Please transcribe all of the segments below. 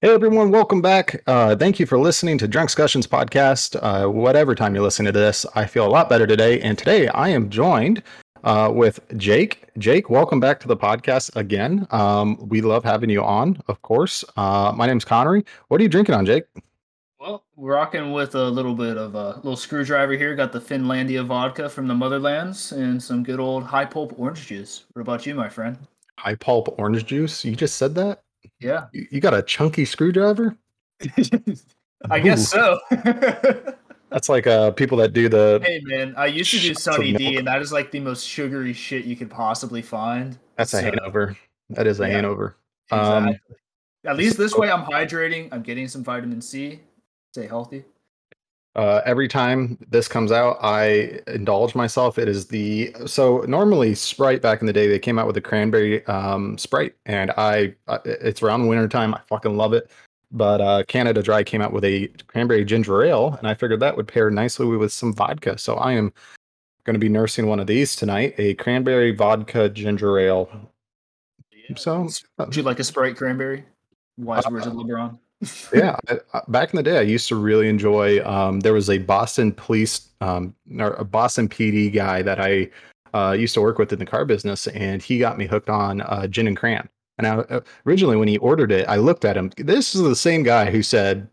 Hey everyone, welcome back. Uh, thank you for listening to Drunkscussions podcast. Uh, whatever time you listen to this, I feel a lot better today. And today I am joined uh, with Jake. Jake, welcome back to the podcast again. Um, we love having you on, of course. Uh, my name's Connery. What are you drinking on, Jake? Well, we're rocking with a little bit of a little screwdriver here. Got the Finlandia vodka from the Motherlands and some good old high pulp orange juice. What about you, my friend? High pulp orange juice. You just said that? Yeah. You, you got a chunky screwdriver? I guess so. That's like uh people that do the. hey man, I used to do Sunny D, and that is like the most sugary shit you could possibly find. That's a So, Hanover. That is a Yeah. Hanover. Um. At least this way, I'm hydrating. I'm getting some vitamin C. Stay healthy. Uh, every time this comes out, I indulge myself. It is the so normally Sprite back in the day they came out with the cranberry um, Sprite, and I uh, it's around winter time. I fucking love it. But uh, Canada Dry came out with a cranberry ginger ale, and I figured that would pair nicely with some vodka. So I am going to be nursing one of these tonight, a cranberry vodka ginger ale. So uh, Would you like a Sprite cranberry? Wise words of LeBron. Yeah I, back in the day i used to really enjoy um, there was a boston police um, or a boston pd guy that i uh, used to work with in the car business and he got me hooked on uh, gin and cran. And I, uh, originally when he ordered it i looked at him this is the same guy who said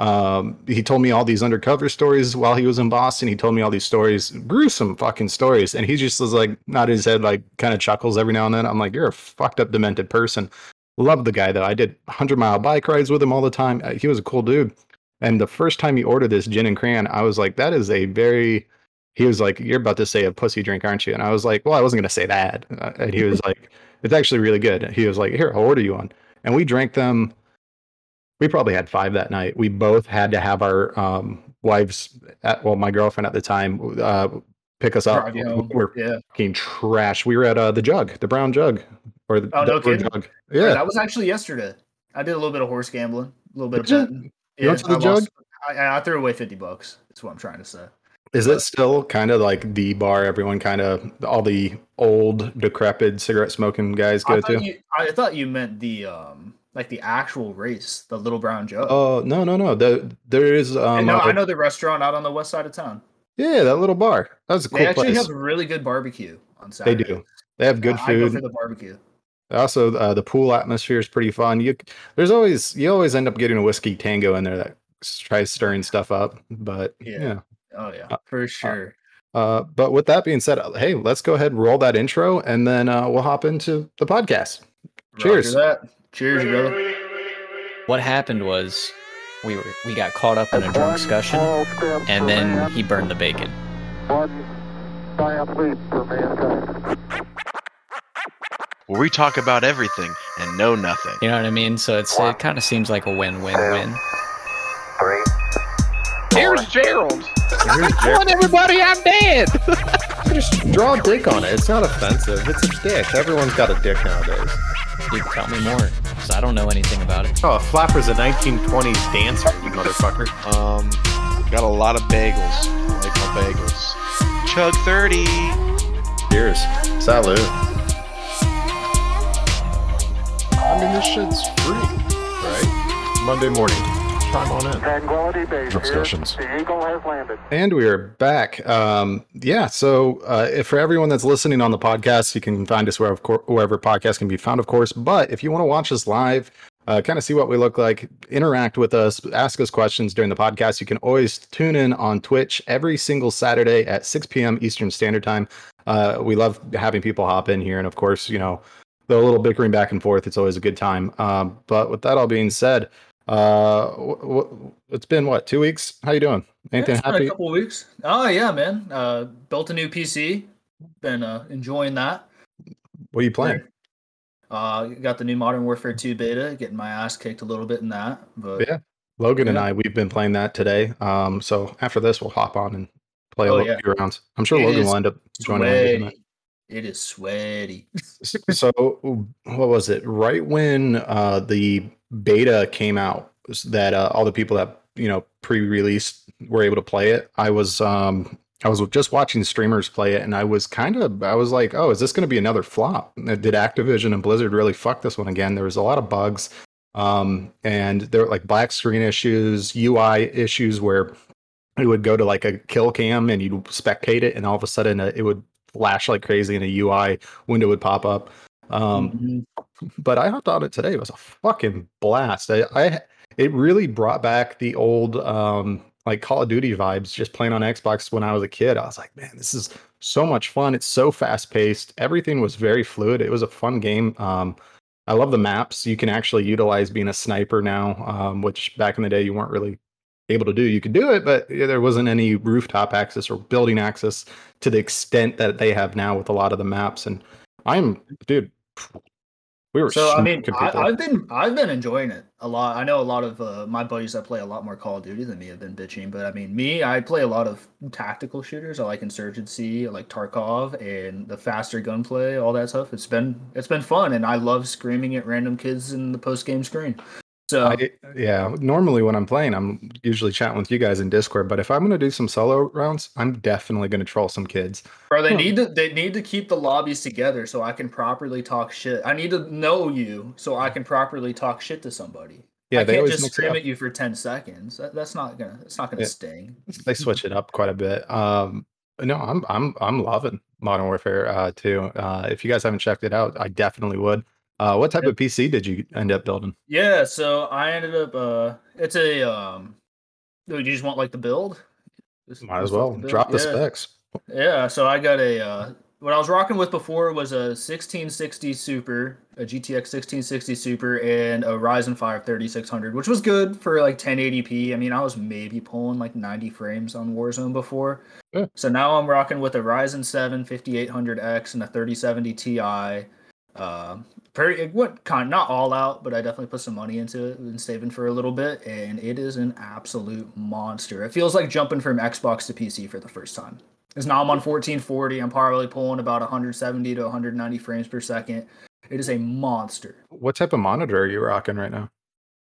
um, he told me all these undercover stories while he was in boston. He told me all these stories gruesome fucking stories. And he just was like nodded his head like kind of chuckles every now and then. I'm like you're a fucked up demented person Love the guy though. I did 100 mile bike rides with him all the time. Uh, He was a cool dude. And the first time he ordered this gin and cran, I was like, that is a very. He was like, "You're about to say a pussy drink, aren't you?" And I was like, "Well, I wasn't gonna say that." Uh, And he was like, "It's actually really good." He was like, "Here, I'll order you one." And we drank them. We probably had five that night. We both had to have our um, wives, at, well, my girlfriend at the time, uh, pick us up. Home. We're Yeah. fucking trash. We were at uh, the jug, the brown jug, or the Oh, no kidding? jug. Yeah, Yeah, that was actually yesterday. I did a little bit of horse gambling, a little bit Did of betting. You the I lost- I, I threw away fifty bucks. That's what I'm trying to say. Is it still kind of like the bar everyone kind of all the old decrepit cigarette smoking guys go to? you, I thought you meant the um like the actual race, the Little Brown Jug. Oh no no no! The, there is um no, I know the restaurant out on the west side of town. yeah that little bar. That's a They cool actually place. have really good barbecue on Saturday. They do. They have good food. I go for the barbecue. Also, uh, the pool atmosphere is pretty fun. You there's always you always end up getting a whiskey tango in there that tries stirring stuff up. But Yeah. yeah. Oh yeah, Uh, for sure. Uh, but with that being said, uh, hey, let's go ahead and roll that intro, and then uh, we'll hop into the podcast. cheers. That. Cheers, brother. what happened was we were we got caught up in a drunk discussion and then he burned the bacon where we talk about everything and know nothing. you know what i mean so it's it kind of seems like a win-win-win Three. Here's Gerald. Here's Telling everybody I'm dead. Just draw a dick on it. It's not offensive. It's a dick. Everyone's got a dick nowadays. you tell me more because i don't know anything about it Oh, a flapper's a 1920s dancer, you motherfucker. Um, got a lot of bagels. I like my bagels. Chug 30. Cheers. Salud. I mean, this shit's free, right? Monday morning. Chime on in. Tranquility Base. Discussions. The Eagle has landed. And we are back. Um, yeah. So, uh, if for everyone that's listening on the podcast, you can find us where, of course, wherever podcasts can be found, of course. But if you want to watch us live, uh, kind of see what we look like, interact with us, ask us questions during the podcast, you can always tune in on Twitch every single Saturday at 6 p.m. Eastern Standard Time. Uh, we love having people hop in here, and of course, you know, the little bickering back and forth. It's always a good time. Um, but with that all being said, uh, w- w- it's been what two weeks? How you doing? Yeah, Anything it's happy? a couple weeks. Oh yeah, man. Uh, built a new PC. Been uh, enjoying that. What are you playing? Uh, got the new Modern Warfare 2 beta. Getting my ass kicked a little bit in that, but Yeah. Logan and I, we've been playing that today. Um, so after this, we'll hop on and play a Oh, little yeah. few rounds. I'm sure It Logan will end up joining. sweaty. It is sweaty. so what was it? Right when uh, the beta came out, that uh, all the people that you know pre-released were able to play it. I was um, I was just watching streamers play it, and I was kind of I was like, oh, is this going to be another flop? Did Activision and Blizzard really fuck this one again? There was a lot of bugs. Um, and there were like black screen issues, UI issues where it would go to like a kill cam and you'd spectate it, and all of a sudden uh, it would flash like crazy, and a UI window would pop up. Um, Mhm. but I hopped on it today. It was a fucking blast. I, I it really brought back the old um like Call of Duty vibes just playing on Xbox when I was a kid. I was like, man, this is so much fun. It's so fast paced. Everything was very fluid. It was a fun game. Um I love the maps. You can actually utilize being a sniper now, um, which back in the day you weren't really able to do. You could do it, but there wasn't any rooftop access or building access to the extent that they have now with a lot of the maps. And I'm, dude, we were So I mean, I, I've been I've been enjoying it a lot. I know a lot of uh, my buddies that play a lot more Call of Duty than me have been bitching, but I mean, me, I play a lot of tactical shooters. I like Insurgency, I like Tarkov, and the faster gunplay, all that stuff. It's been it's been fun, and I love screaming at random kids in the post game screen. So I, yeah, normally when I'm playing, I'm usually chatting with you guys in Discord. But if I'm going to do some solo rounds, I'm definitely going to troll some kids. Bro, they Huh. need to they need to keep the lobbies together so I can properly talk shit. I need to know you so I can properly talk shit to somebody. Yeah, I they can't always just scream at you for ten seconds. That, that's not gonna it's not gonna Yeah. sting. They switch it up quite a bit. Um, no, I'm I'm I'm loving Modern Warfare uh, too. Uh, if you guys haven't checked it out, I definitely would. Uh, what type of PC did you end up building? Yeah, so I ended up uh it's a um do you just want like the build? Just- Might as well the drop the Yeah. specs. Yeah, so I got a uh what I was rocking with before was a 1660 Super, a GTX 1660 Super, and a Ryzen 5 3600, which was good for like 1080p. I mean, I was maybe pulling like 90 frames on Warzone before. Yeah. So now I'm rocking with a Ryzen 7 5800X and a 3070 Ti. Uh, pretty it went kind not all out, but I definitely put some money into it and saving for a little bit, and it is an absolute monster. It feels like jumping from Xbox to PC for the first time. Because now I'm on 1440. I'm probably pulling about 170 to 190 frames per second. It is a monster. What type of monitor are you rocking right now?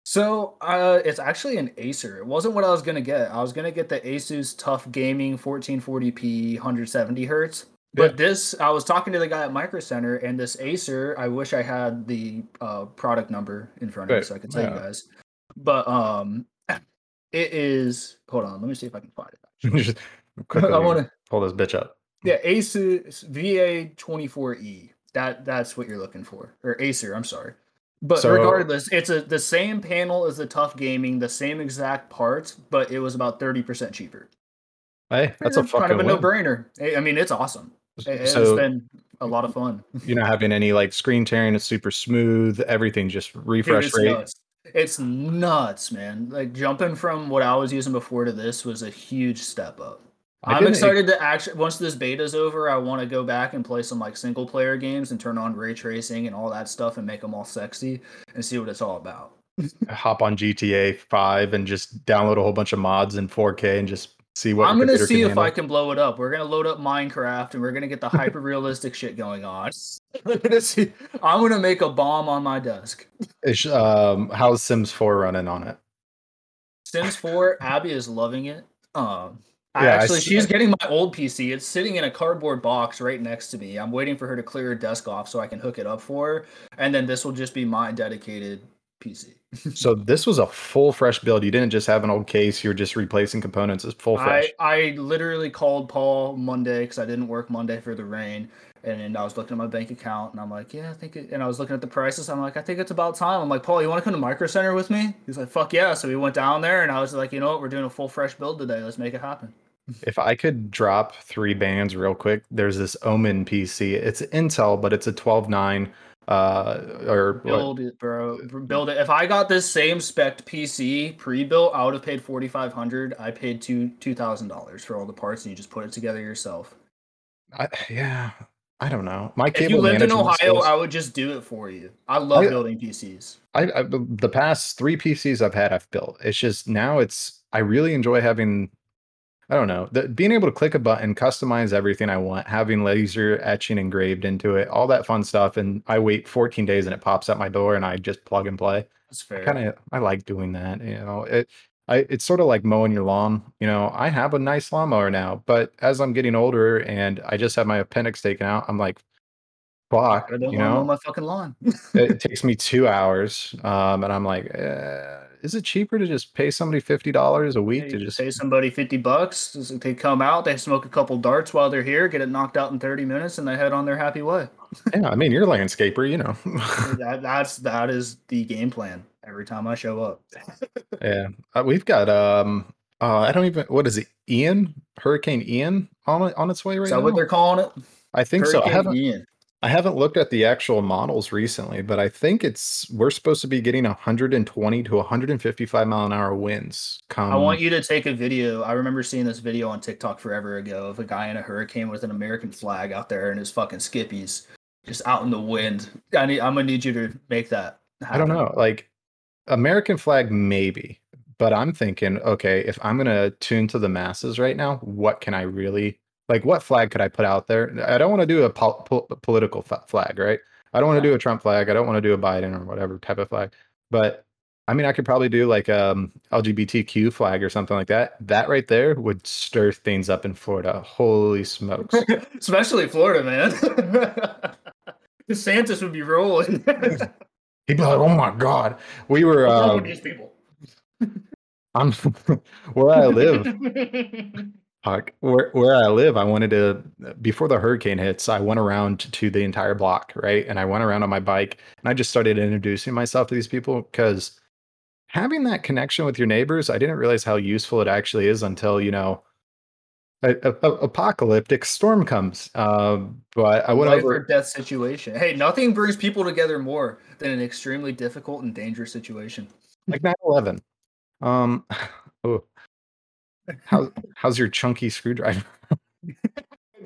So uh, it's actually an Acer. It wasn't what I was gonna get. I was gonna get the Asus TUF Gaming 1440p 170 hertz. But Yeah. this, I was talking to the guy at Micro Center, and this Acer, I wish I had the uh, product number in front of me so I could tell you guys. But um, it is. Hold on, let me see if I can find it. I want to. pull this bitch up. Yeah, Asus VA24E. That that's what you're looking for, or Acer. I'm sorry, but So- regardless, it's a the same panel as the TUF Gaming, the same exact parts, but it was about thirty percent cheaper. Hey, that's a Eh, fucking kind of a win. no-brainer. I I mean, it's awesome. It, has So been a lot of fun. you're not having any like screen tearing. It's super smooth. Everything just Dude, refresh it's rate. nuts. It's nuts, man. Like jumping from what I was using before to this was a huge step up. I'm excited to actually once this beta's over, I want to go back and play some like single player games and turn on ray tracing and all that stuff and make them all sexy and see what it's all about. Hop on GTA 5 and just download a whole bunch of mods in 4K and just see what I'm gonna see if I can blow it up. We're gonna load up Minecraft and we're gonna get the hyper realistic shit going on. We're gonna see. I'm gonna make a bomb on my desk. Is, um, how's Sims 4 running on it? Sims 4, Abby is loving it. Um, Yeah, actually, she's getting my old PC. It's sitting in a cardboard box right next to me. I'm waiting for her to clear her desk off so I can hook it up for her, and then this will just be my dedicated PC. So this was a full fresh build. You didn't just have an old case. You're just replacing components. It's full fresh. I, I literally called Paul Monday because I didn't work Monday for the rain, and, then I was looking at my bank account, and I'm like, yeah, I think, it, and I was looking at the prices. I'm like, I think it's about time. I'm like, Paul, you want to come to Micro Center with me? He's like, fuck yeah. So we went down there, and I was like, you know what, we're doing a full fresh build today. Let's make it happen. If I could drop three bands real quick, there's this Omen PC. It's Intel, but it's a 12.9 uh, or what- Build it, bro. Build it. If I got this same spec PC pre-built, I would have paid forty five hundred. I paid two two thousand dollars for all the parts, and you just put it together yourself. I, yeah, I don't know. My If you lived in Ohio, skills- I would just do it for you. I love I- building PCs. I, I the past three PCs I've had, I've built. It's just now it's I really enjoy having. I don't know, the, being able to click a button, customize everything I want, having laser etching engraved into it, all that fun stuff, and I wait 14 days and it pops at my door, and I just plug and play. That's fair. Kind of, I like doing that. You know, it, I, it's sort of like mowing your lawn. You know, I have a nice lawnmower now, but as I'm getting older and I just have my appendix taken out, I'm like, fuck, I don't you want to mow know, my fucking lawn. it takes me two hours, um, and I'm like, eh, is it cheaper to just pay somebody fifty dollars a week Yeah, to just? pay somebody 50 bucks. They come out, they smoke a couple darts while they're here, get it knocked out in 30 minutes, and they head on their happy way. Yeah, I mean, you're a landscaper, you know. that, that's that is the game plan every time I show up. yeah, uh, we've got um, uh, I don't even what is it, Ian, Hurricane Ian on on its way right Is that now. what they're calling it? I think so. I haven't Ian. I haven't looked at the actual models recently, but I think it's we're supposed to be getting 120 to 155 mile an hour winds. Come, I want you to take a video. I remember seeing this video on TikTok forever ago of a guy in a hurricane with an American flag out there and his fucking skippies just out in the wind. I need, I'm gonna need you to make that. I don't know, like American flag maybe, but I'm thinking, okay, if I'm gonna tune to the masses right now, what can I really like? What flag could I put out there? I don't want to do a pol- pol- political flag, right? I don't want to do a Trump flag. I don't want to do a Biden or whatever type of flag. But I mean, I could probably do like um LGBTQ flag or something like that. That right there would stir things up in Florida. Holy smokes! Especially Florida, man. DeSantis would be rolling. He'd be like, "Oh my god, we were." Uh, these people? I'm where I live. Where where I live, I wanted to before the hurricane hits, I went around to the entire block, right? And I went around on my bike and I just started introducing myself to these people because having that connection with your neighbors, I didn't realize how useful it actually is until, you know, a, a, a- apocalyptic storm comes. Um, but I went Life or over death situation. Hey, nothing brings people together more than an extremely difficult and dangerous situation. like 9/11. Um oh. How how's your chunky screwdriver?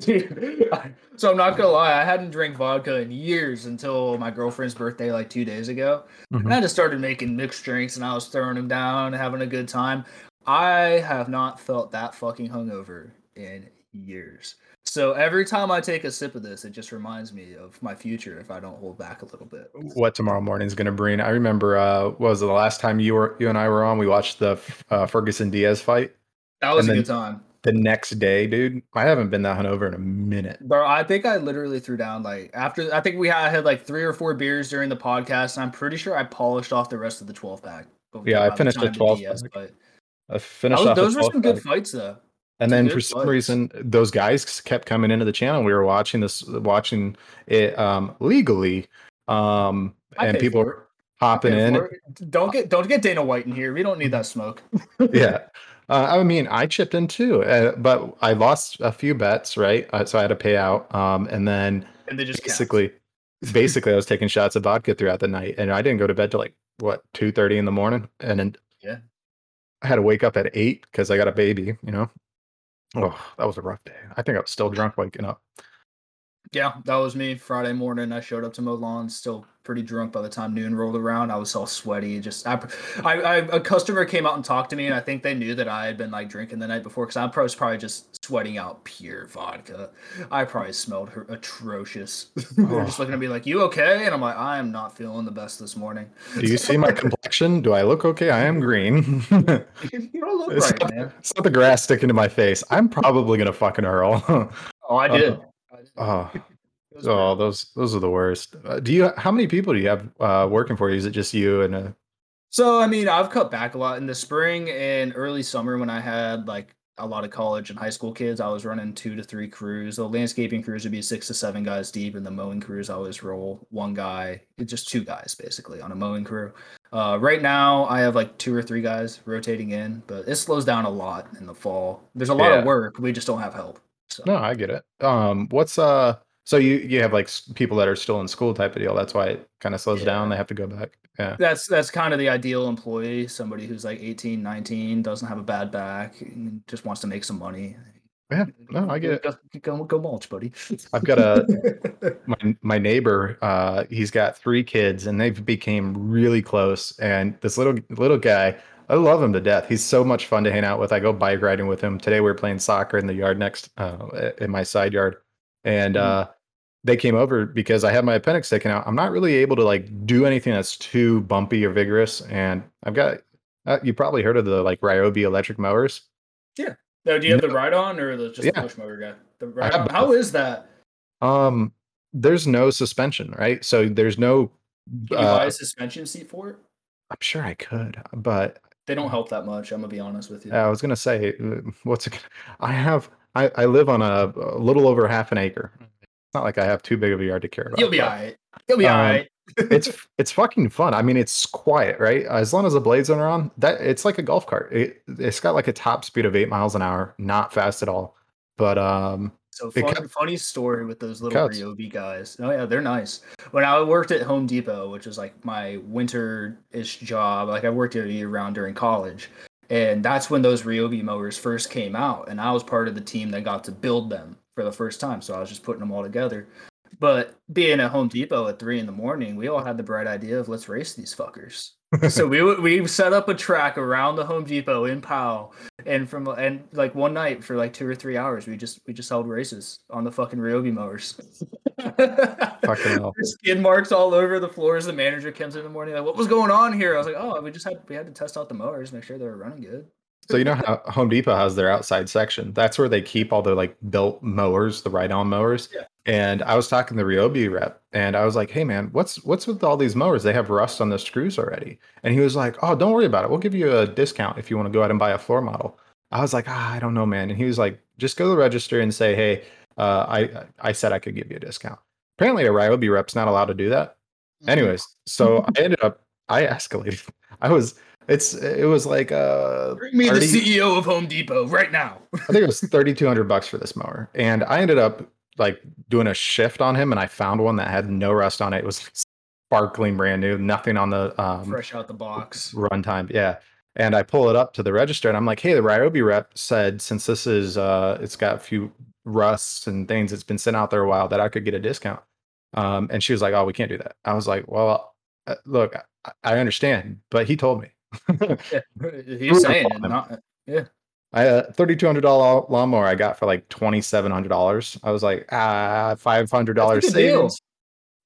so I'm not gonna lie, I hadn't drank vodka in years until my girlfriend's birthday, like two days ago. Mhm. And I just started making mixed drinks, and I was throwing them down, having a good time. I have not felt that fucking hungover in years. So every time I take a sip of this, it just reminds me of my future if I don't hold back a little bit. what tomorrow morning is going to bring. I remember uh what was it, the last time you were you and I were on, we watched the uh, Ferguson Diaz fight. That was And a good time. The next day, dude, I haven't been that hungover in a minute. Bro, I think I literally threw down like after I think we had, I had like three or four beers during the podcast, and I'm pretty sure I polished off the rest of the 12 pack. Yeah, I the finished the 12 DS, pack. but I finished was- those were 12 some good pack. fights though. And then for some fights. reason, those guys kept coming into the channel. We were watching this, watching it um legally, um, and people were hopping in. Don't get don't get Dana White in here. We don't need that smoke. yeah. Uh, I mean, I chipped in too, uh, but I lost a few bets, right? Uh, so I had to pay out. Um, and then And they just basically, basically, I was taking shots of vodka throughout the night, and I didn't go to bed till like what two thirty in the morning, and then Yeah. I had to wake up at eight because I got a baby. You know, oh, that was a rough day. I think I was still drunk waking up. Yeah, that was me Friday morning. I showed up to mow lawns, still pretty drunk by the time noon rolled around. I was all sweaty. Just I, I, I a customer came out and talked to me, and I think they knew that I had been like drinking the night before because I was probably just sweating out pure vodka. I probably smelled her atrocious. They're just looking at me like, "You okay?" And I'm like, "I am not feeling the best this morning." Do you see my complexion? Do I look okay? I am green. you don't look It's right, not- man. it's not the grass sticking to my face. I'm probably gonna fucking hurl. Oh, I uh, did. I did. oh, Oh, those those are the worst. Uh, do you? How many people do you have uh, working for you? Is it just you and? Uh, So I mean, I've cut back a lot in the spring and early summer when I had like a lot of college and high school kids. I was running two to three crews. The landscaping crews would be six to seven guys deep, and the mowing crews I always roll one guy, just two guys basically on a mowing crew. Uh, right now, I have like two or three guys rotating in, but it slows down a lot in the fall. There's a lot Yeah. of work. We just don't have help. So no, I get it. Um, what's uh? So you you have like people that are still in school type of deal. That's why it kind of slows down. They have to go back. Yeah. that's that's kind of the ideal employee somebody who's like 18 19 doesn't have a bad back and just wants to make some money Yeah, no, I get it. go, go, go mulch buddy I've got a my my neighbor. Uh, he's got three kids, and they've became really close. And this little little guy, I love him to death. He's so much fun to hang out with. I go bike riding with him. Today we were playing soccer in the yard next, uh, in my side yard, and Mhm. uh, they came over because I had my appendix taken out. I'm not really able to like do anything that's too bumpy or vigorous, and I've got. Uh, you probably heard of the like Ryobi electric mowers. Yeah. No, do you have the ride on or the just Yeah. the push mower guy the ride on? how both. that Um, there's no suspension, right? So there's no. Can you buy Uh, a suspension seat for it? I'm sure I could, but They don't help that much. I'm gonna be honest with you. I was gonna say, uh, what's it? gonna- I have, I, I live on a, a little over half an acre. It's not like I have too big of a yard to care about. You'll be but alright. You'll be Um, alright. it's it's fucking fun. I mean, it's quiet, right? As long as the blades aren't on, that it's like a golf cart. It, it's got like a top speed of eight miles an hour, not fast at all. But um, So fun, funny story with those little cuts. Ryobi guys. Oh yeah, they're nice. When I worked at Home Depot, which was like my winter-ish job, like I worked year round during college, and that's when those Ryobi mowers first came out, and I was part of the team that got to build them for the first time. So I was just putting them all together. But being at Home Depot at three in the morning, we all had the bright idea of let's race these fuckers. So we we set up a track around the Home Depot in Powell, and from and like one night for like two or three hours, we just we just held races on the fucking Ryobi mowers. Fucking hell. Skid marks all over the floors. The manager comes in the morning like, "What was going on here?" I was like, "Oh, we just had we had to test out the mowers, make sure they were running good." so you know how Home Depot has their outside section. That's where they keep all their like built mowers, the ride-on mowers. Yeah. And I was talking to the Ryobi rep, and I was like, "Hey man, what's what's with all these mowers? They have rust on the screws already." And he was like, "Oh, don't worry about it. We'll give you a discount if you want to go out and buy a floor model." I was like, ah, "I don't know, man." And he was like, "Just go to the register and say, hey, uh, I I said I could give you a discount." Apparently, a Ryobi rep's not allowed to do that. Anyways, so I ended up I escalated. I was it's it was like uh Bring me 30 the CEO of Home Depot right now. I think it was thirty two hundred bucks for this mower, and I ended up like doing a shift on him, and I found one that had no rust on it. It was sparkling brand new, nothing on the um, Fresh out the box. runtime. Yeah. And I pull it up to the register and I'm like, hey, the Ryobi rep said since this is uh it's got a few rusts and things, it's been sent out there a while that I could get a discount. Um, and she was like, Oh, we can't do that. I was like, Well, uh, look, I, I understand, but he told me. Yeah, he's saying it. Not, I uh, thirty two hundred dollar lawnmower I got for like twenty seven hundred dollars. I was like, ah, five hundred dollars That's a good deal. savings.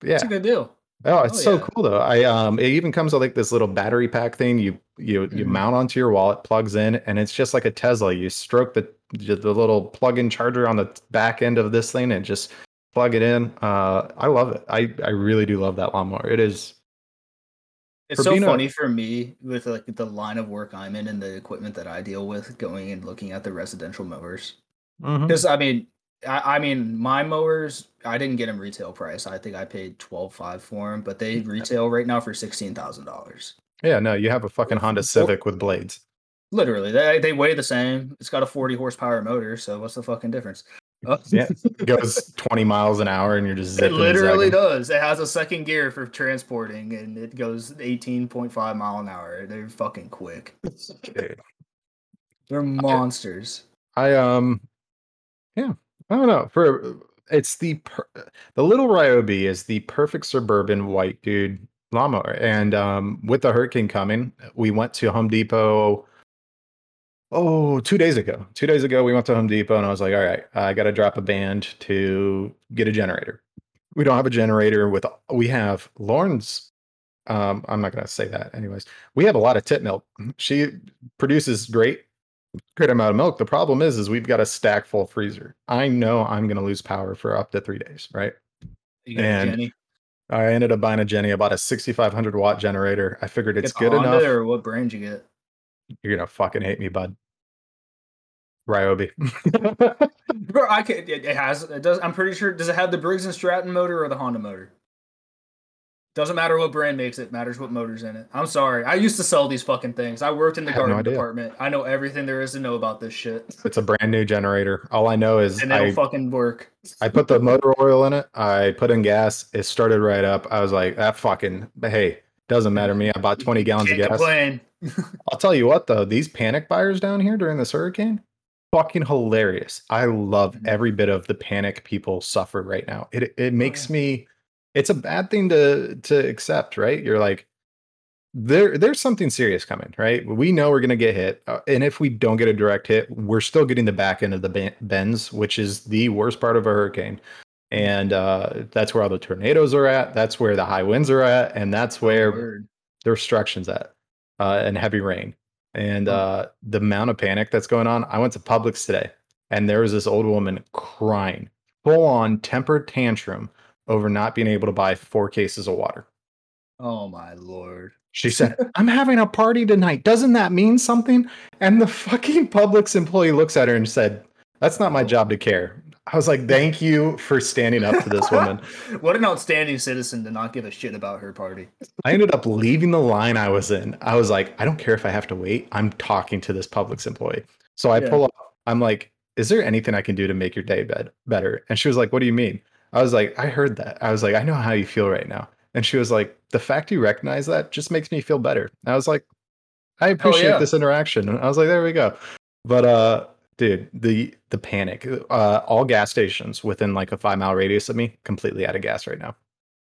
Yeah. it's a good deal. Oh, it's Oh, so yeah. cool though. I um it even comes with like this little battery pack thing you you you Mhm. mount onto your wall, it plugs in, and it's just like a Tesla. You stroke the the little plug-in charger on the back end of this thing and just plug it in. Uh I love it. I I really do love that lawnmower. It is It's so being a- funny for me with like the line of work I'm in and the equipment that I deal with, going and looking at the residential mowers. Mm-hmm. Because I mean, I, I mean, my mowers, I didn't get them retail price. I think I paid twelve five for them, but they retail right now for sixteen thousand dollars. yeah, no, you have a fucking Honda Civic with blades. Literally, they they weigh the same. It's got a forty horsepower motor, so what's the fucking difference? Yeah, It goes 20 miles an hour and you're just It literally does. It has a second gear for transporting, and it goes 18.5 mile an hour. They're fucking quick. Dude. They're monsters. I um yeah, I don't know. For it's the per, the little Ryobi is the perfect suburban white dude lawnmower. And um with the hurricane coming, we went to Home Depot oh, two days ago. Two days ago we went to Home Depot and I was like, all right, I got to drop a band to get a generator. We don't have a generator with we have Lauren's um I'm not going to say that anyways. We have a lot of tit milk. She produces great great amount of milk. The problem is, is we've got a stack full freezer. I know I'm going to lose power for up to three days, right? And Jenny. I ended up buying a Jenny. I bought a 6,500 watt generator. I figured it's Get good Honda enough. Or what brand you get? You're gonna fucking hate me, bud. Ryobi. Bro, I can. It, it has. It does. I'm pretty sure. Does it have the Briggs and Stratton motor or the Honda motor? Doesn't matter what brand makes it. Matters what motor's in it. I'm sorry. I used to sell these fucking things. I worked in the I have no garden department. I know everything there is to know about this shit, it's a brand new generator. All I know is and it'll I, fucking work. I put the motor oil in it. I put in gas. It started right up. I was like, that fucking. Hey, doesn't matter to me. I bought 20 gallons Can't of gas. complain. I'll tell you what though, these panic buyers down here during this hurricane, fucking hilarious. I love Mhm. every bit of the panic people suffer right now. It Oh, it makes me it's a bad thing to to accept, right? You're like there there's something serious coming, right? We know we're going to get hit. uh, and if we don't get a direct hit, we're still getting the back end of the bends, which is the worst part of a hurricane. And uh, that's where all the tornadoes are at. That's where the high winds are at, and that's where Word. the restrictions at uh, and heavy rain and uh, the amount of panic that's going on. I went to Publix today and there was this old woman crying, full on temper tantrum over not being able to buy four cases of water. Oh my lord. She said, I'm having a party tonight. Doesn't that mean something? And the fucking Publix employee looks at her and said, That's not my job to care. I was like, Thank you for standing up to this woman. what an outstanding citizen to not give a shit about her party. I ended up leaving the line I was in. I was like, I don't care if I have to wait. I'm talking to this Publix employee. So I Yeah. pull up. I'm like, Is there anything I can do to make your day bed better? And she was like, What do you mean? I was like, I heard that. I was like, I know how you feel right now. And she was like, The fact you recognize that just makes me feel better. And I was like, I appreciate yeah. this interaction. And I was like, There we go. But uh, dude, the the panic. Uh, all gas stations within like a five mile radius of me completely out of gas right now.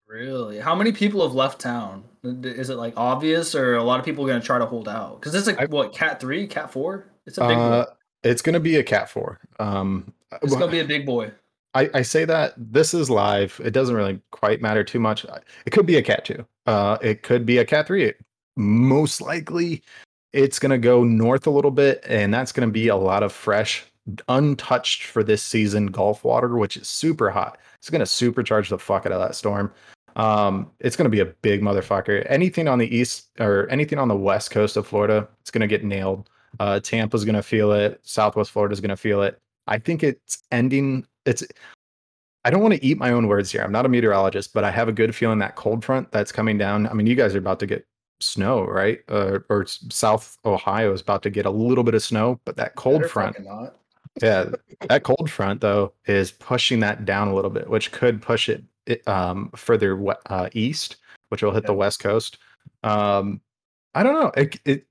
Really? How many people have left town? Is it like obvious, or a lot of people going to try to hold out? Because it's like I- what Cat three, Cat four? It's a big. Uh, it's gonna be a cat four. Um, It's going to be a big boy. I, I say that this is live. It doesn't really quite matter too much. It could be a cat two. Uh, it could be a cat three. Most likely, it's gonna go north a little bit, and that's gonna be a lot of fresh, untouched for this season Gulf water, which is super hot. It's gonna supercharge the fuck out of that storm. Um, it's gonna be a big motherfucker. Anything on the east or anything on the west coast of Florida, it's gonna get nailed. Uh, Tampa's gonna feel it. Southwest Florida's gonna feel it. I think it's ending. It's. I don't want to eat my own words here. I'm not a meteorologist, but I have a good feeling that cold front that's coming down. I mean, you guys are about to get snow, right? Uh, or South Ohio is about to get a little bit of snow, but that cold Better front, yeah, that cold front though is pushing that down a little bit, which could push it, it um, further uh, east, which will hit the west coast. Um, I don't know. It, it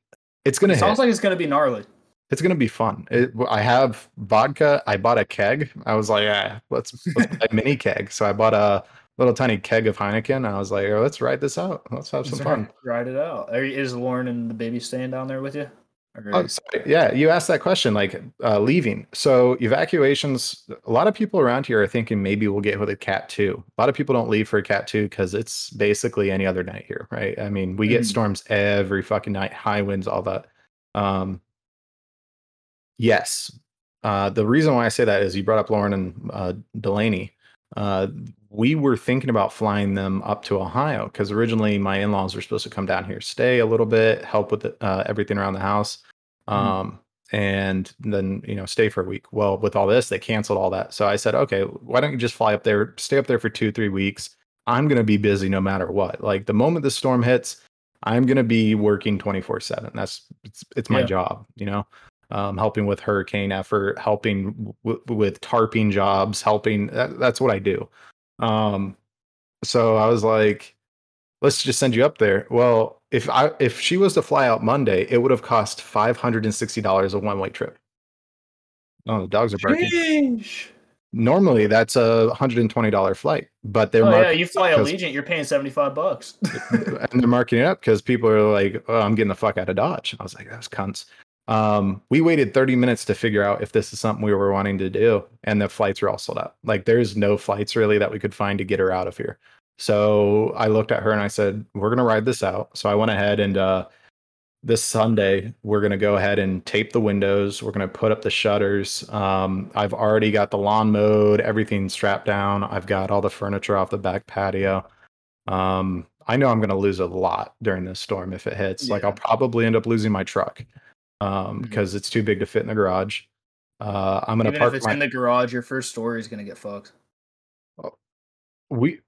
it's gonna It hit sounds like it's going to be gnarly. it's gonna be fun. It, I have vodka. I bought a keg. I was like, ah, let's let's buy a mini keg. So I bought a little tiny keg of Heineken. I was like, oh, let's ride this out. Let's have some fun. Ride it out. Are, is Lauren and the baby staying down there with you? Or- Oh, sorry. Yeah, you asked that question, like uh, leaving. So evacuations. A lot of people around here are thinking maybe we'll get with a cat two. A lot of people don't leave for a cat two because it's basically any other night here, right? I mean, we get Mhm. storms every fucking night, high winds, all that. Um, yes. Uh, the reason why I say that is you brought up Lauren and uh, Delaney. Uh, we were thinking about flying them up to Ohio because originally my in-laws were supposed to come down here, stay a little bit, help with uh, everything around the house, um, and then you know stay for a week. Well, with all this, they canceled all that. So I said, okay, why don't you just fly up there, stay up there for two, three weeks? I'm gonna be busy no matter what. Like the moment the storm hits, I'm gonna be working 24 seven. That's it's, it's my Yeah. job, you know. Um, helping with hurricane effort, helping w- with tarping jobs, helping. That, that's what I do. Um, so I was like, let's just send you up there. Well, if I if she was to fly out Monday, it would have cost five hundred and sixty dollars a one way trip. Oh, the dogs are barking. Sheesh. Normally, that's a hundred and twenty dollar flight, but they're Oh yeah, marking you fly Allegiant, you're paying seventy five bucks. and they're marking it up because people are like, "Oh, I'm getting the fuck out of Dodge." I was like, "That's cunts." Um, we waited 30 minutes to figure out if this is something we were wanting to do, and the flights were all sold out. Like, there's no flights really that we could find to get her out of here. So I looked at her and I said, "We're gonna ride this out." So I went ahead and uh, this Sunday we're gonna go ahead and tape the windows. We're gonna put up the shutters. Um, I've already got the lawn mowed, everything strapped down. I've got all the furniture off the back patio. Um, I know I'm going to lose a lot during this storm if it hits. Like I'll probably end up losing my truck um, because it's too big to fit in the garage. Uh, I'm to Even park if it's my. in the garage, your first story is gonna get fucked. we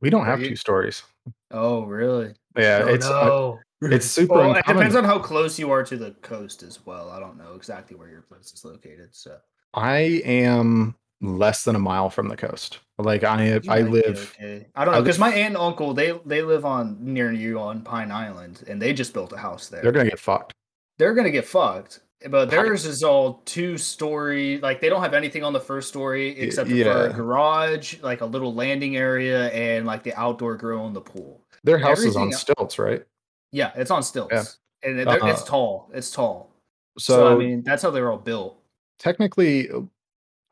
we don't Are have you- two stories. Oh really? Yeah, oh, it's uh, it's super. well, it depends on how close you are to the coast as well. I don't know exactly where your place is located. So I am less than a mile from the coast. Like I I live. okay. I don't know because my aunt and uncle they they live on near you on Pine Island and they just built a house there. They're gonna get fucked. They're gonna get fucked. But theirs is all two story. Like they don't have anything on the first story except for a garage, like a little landing area, and like the outdoor grill and the pool. Their house is on stilts, right? Yeah, it's on stilts, and it- they're- it's tall. It's tall. So, So, I mean, that's how they're all built. technically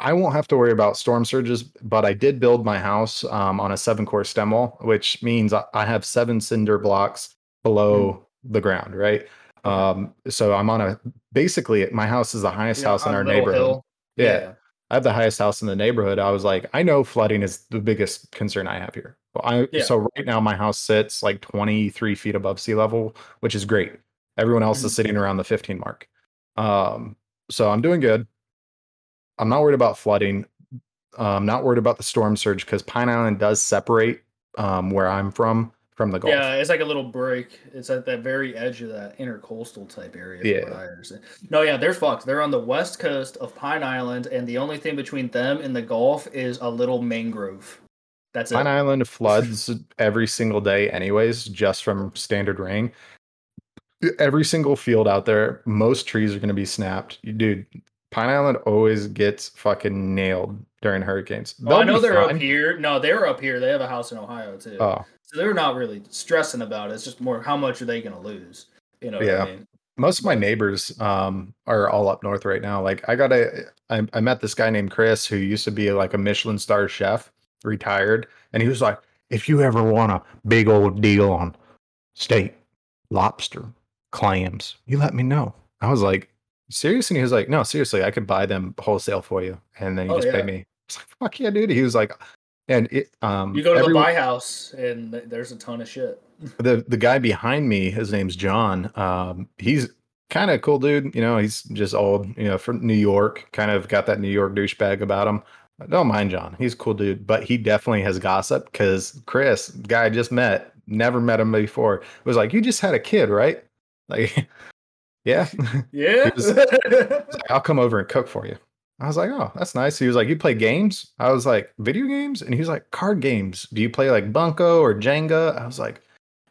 I won't have to worry about storm surges, but I did build my house um, on a seven core stem wall, which means I I have seven cinder blocks below the ground, right? Um, so I'm on a basically my house is the highest Yeah, house in our neighborhood. hill. Yeah. I have the highest house in the neighborhood. I was like, I know flooding is the biggest concern I have here. Well, I Yeah. so right now my house sits like 23 feet above sea level, which is great. Everyone else is Mhm. sitting around the 15 mark. Um, so I'm doing good. I'm not worried about flooding. I'm not worried about the storm surge because Pine Island does separate um, where I'm from from the Gulf. Yeah, it's like a little break. It's at that very edge of that intercoastal type area. Yeah. No, yeah, they're fucked. They're on the west coast of Pine Island, and the only thing between them and the Gulf is a little mangrove. That's it. Pine Island floods every single day, anyways, just from standard rain. Every single field out there, most trees are going to be snapped. Dude, Pine Island always gets fucking nailed during hurricanes. Oh, I know they're fine. up here. No, they're up here. They have a house in Ohio too. Oh, So they're not really stressing about it. It's just more how much are they going to lose? You know what Yeah. I mean? most of my neighbors um, are all up north right now. Like I got a, I, I met this guy named Chris who used to be like a Michelin star chef, retired, and he was like, if you ever want a big old deal on steak, lobster, clams, you let me know. I was like, serious? And he was like, no, seriously, I could buy them wholesale for you, and then you Oh, just pay yeah. me. I was like, fuck yeah, dude. He was like, and it, um, You go to everyone- the buy house, and there's a ton of shit. the the guy behind me, his name's John. Um, he's kind of cool dude. You know, he's just old. You know, from New York. Kind of got that New York douchebag about him. I don't mind John. He's a cool dude, but he definitely has gossip because Chris, guy I just met, never met him before, was like, "You just had a kid, right?" Like, yeah. Yeah. was- like, I'll come over and cook for you. I was like, oh, that's nice. He was like, you play games? I was like, video games? And he was like, card games. Do you play like Bunko or Jenga? I was like,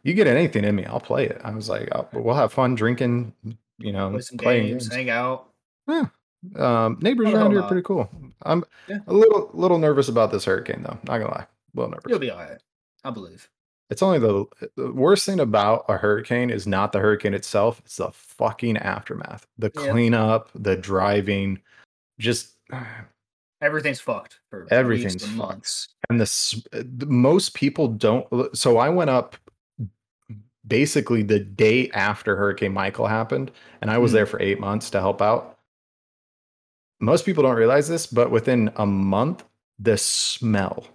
you get anything in me, I'll play it. I was like, oh, we'll have fun drinking, you know, playing games, games. hang out. Um, neighbors around here are pretty cool. I'm Yeah. a little little nervous about this hurricane though. Not gonna lie, a little nervous. You'll be all right. I believe. It's only the, the worst thing about a hurricane is not the hurricane itself; it's the fucking aftermath, the Yeah. cleanup, the driving, just Everything's fucked for Everything's and fucked. months. and the, the most people don't so i went up basically the day after hurricane michael happened and i was Hmm. there for eight months to help out most people don't realize this but within a month the smell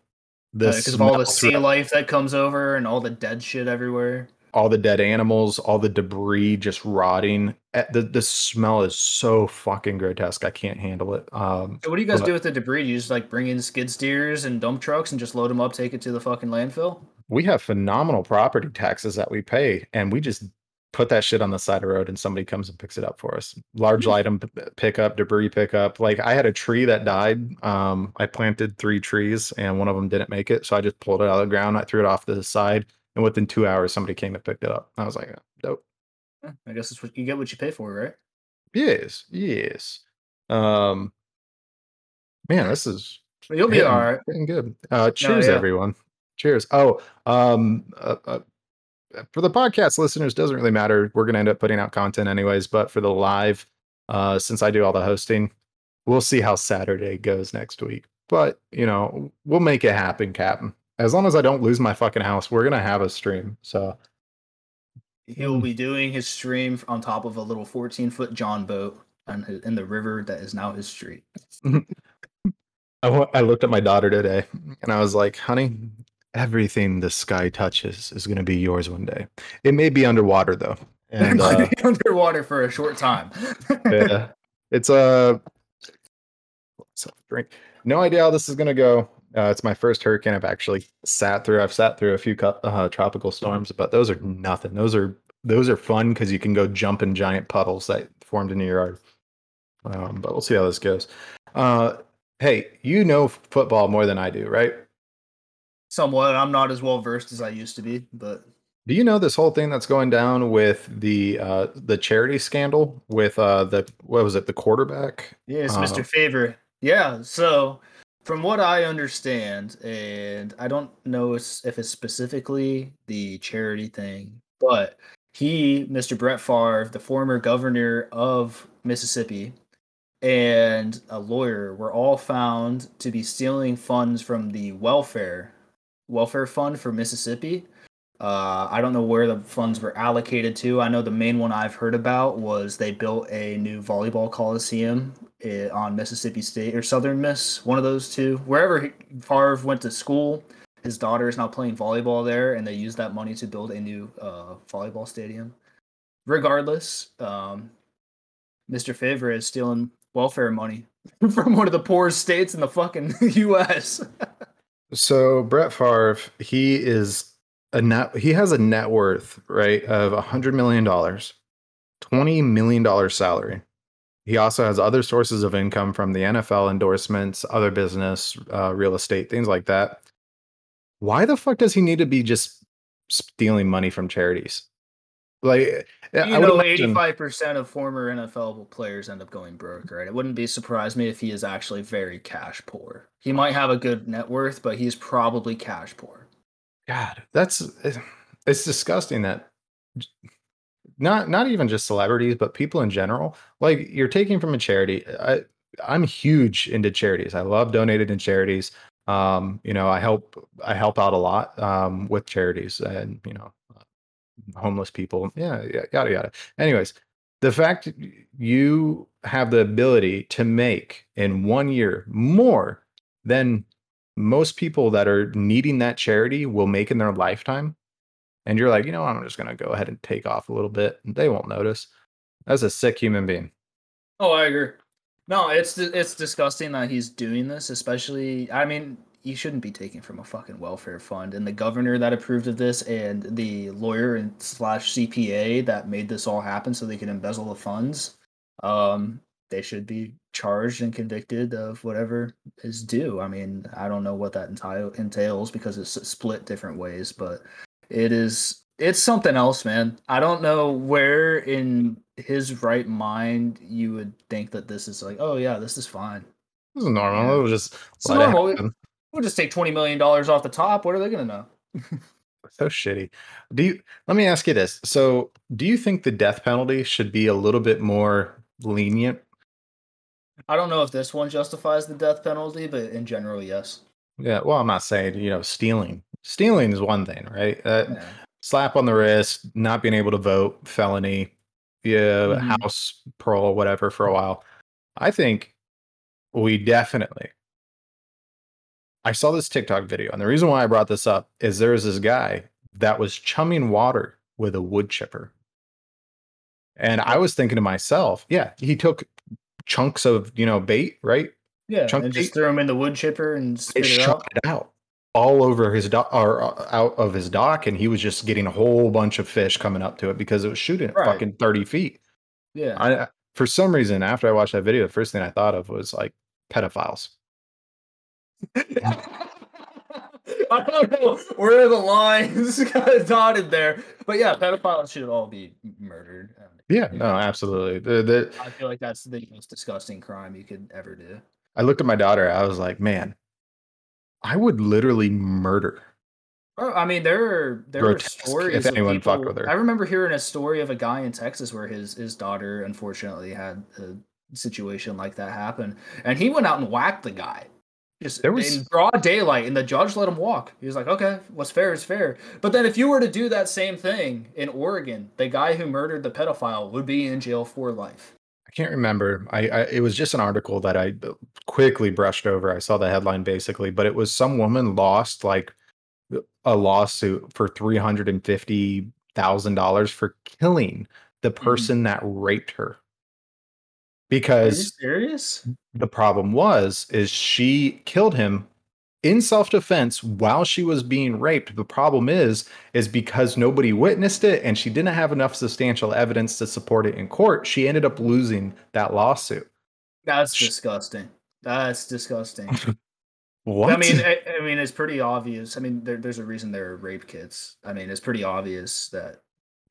the Because of all the sea life that comes over and all the dead shit everywhere. all the dead animals all the debris just rotting the, the smell is so fucking grotesque i can't handle it um So what do you guys But- do with the debris? Do you just like bring in skid steers and dump trucks and just load them up, take it to the fucking landfill? we have phenomenal property taxes that we pay and we just put that shit on the side of the road and somebody comes and picks it up for us large item p- pickup debris pickup like i had a tree that died um i planted three trees and one of them didn't make it so i just pulled it out of the ground i threw it off to the side and within two hours somebody came and picked it up i was like I guess it's what you get what you pay for, right? yes yes. Um man this is you'll be all right. good. Uh cheers yeah. everyone. Cheers. Oh um uh, uh, for the podcast listeners doesn't really matter. We're gonna end up putting out content anyways but for the live uh since i do all the hosting we'll see how saturday goes next week. But you know we'll make it happen captain as long as i don't lose my fucking house we're gonna have a stream so He'll be doing his stream on top of a little 14 foot John boat his, in the river that is now his street. I, looked at my daughter today and I was like, honey, everything the sky touches is going to be yours one day. It may be underwater though. And uh, be underwater for a short time. yeah, it's a drink. No idea how this is going to go. Uh, it's my first hurricane I've actually sat through. I've sat through a few uh, tropical storms, but those are nothing. Those are those are fun because you can go jump in giant puddles that formed in your yard. Um, but we'll see how this goes. Uh, hey, you know football more than I do, right? Somewhat. I'm not as well versed as I used to be, but Do you know this whole thing that's going down with the uh, the charity scandal with uh, the what was it the quarterback? Yes, Uh, Mr. Favor. Yeah, so from what I understand, and I don't know if it's specifically the charity thing, but he, Mr. Brett Favre, the former governor of Mississippi, and a lawyer were all found to be stealing funds from the welfare welfare fund for Mississippi. Uh, I don't know where the funds were allocated to. I know the main one I've heard about was they built a new volleyball coliseum eh, on Mississippi State or Southern Miss, one of those two. Wherever he- Favre went to school, his daughter is now playing volleyball there, and they used that money to build a new uh, volleyball stadium. Regardless, um, Mr. Favre is stealing welfare money from one of the poorest states in the fucking U.S. So Brett Favre, he is a net. He has a net worth right of a hundred million dollars, twenty million dollars salary. He also has other sources of income from the NFL endorsements, other business, uh, real estate, things like that. Why the fuck does he need to be just stealing money from charities? Like, I you would know, eighty-five percent of former NFL players end up going broke, right? It wouldn't be surprise me if he is actually very cash poor. He might have a good net worth, but he's probably cash poor. God, that's it's disgusting that not not even just celebrities, but people in general. Like you're taking from a charity. I I'm huge into charities. I love donating to charities. Um, you know, I help I help out a lot um with charities and you know homeless people. Yeah, yeah, yada yada. Anyways, the fact you have the ability to make in one year more than most people that are needing that charity will make in their lifetime. And you're like, you know, I'm just going to go ahead and take off a little bit. and They won't notice. That's a sick human being. Oh, I agree. No, it's it's disgusting that he's doing this. Especially, I mean, he shouldn't be taking from a fucking welfare fund. And the governor that approved of this, and the lawyer and slash CPA that made this all happen, so they can embezzle the funds. Um, they should be charged and convicted of whatever is due. I mean, I don't know what that enti- entails because it's split different ways, but it is it's something else, man. I don't know where in his right mind you would think that this is like, oh yeah, this is fine. This is normal. It was just It's normal. happen. We'll just take twenty million dollars off the top. What are they gonna know? so shitty. Do you let me ask you this. So do you think the death penalty should be a little bit more lenient? I don't know if this one justifies the death penalty, but in general, yes. Yeah. Well, I'm not saying, you know, stealing. Stealing is one thing, right? Uh, Yeah. slap on the wrist, not being able to vote, felony, yeah, Mhm. house parole, whatever, for a while. I think we definitely. I saw this TikTok video, and the reason why I brought this up is there was this guy that was chumming water with a wood chipper. And I was thinking to myself, yeah, he took chunks of, you know, bait, right? Yeah, Chunk and just eight. throw them in the wood chipper and It spit it shot out. it out all over his dock or uh, out of his dock, and he was just getting a whole bunch of fish coming up to it because it was shooting Right. fucking 30 feet. Yeah, I for some reason after I watched that video, the first thing I thought of was like pedophiles. I don't know where the lines got dotted there, but yeah, pedophiles should all be murdered. Yeah, no, absolutely. The, the, I feel like that's the most disgusting crime you could ever do. I looked at my daughter. I was like, man, I would literally murder. Oh, I mean, there are there are Grotesque, if stories. of anyone fucked with her. I remember hearing a story of a guy in Texas where his his daughter unfortunately had a situation like that happen, and he went out and whacked the guy. Just There was- in broad daylight, and the judge let him walk. He was like, "Okay, what's fair is fair." But then, if you were to do that same thing in Oregon, the guy who murdered the pedophile would be in jail for life. I can't remember. I, I it was just an article that I quickly brushed over. I saw the headline basically, but it was some woman lost like a lawsuit for three hundred and fifty thousand dollars for killing the mm. person that raped her. Because serious? the problem was is she killed him in self-defense while she was being raped the problem is is because nobody witnessed it and she didn't have enough substantial evidence to support it in court she ended up losing that lawsuit That's Sh- disgusting. That's disgusting. what I mean, I, I mean, it's pretty obvious. I mean, there, there's a reason there are rape kits. I mean, it's pretty obvious that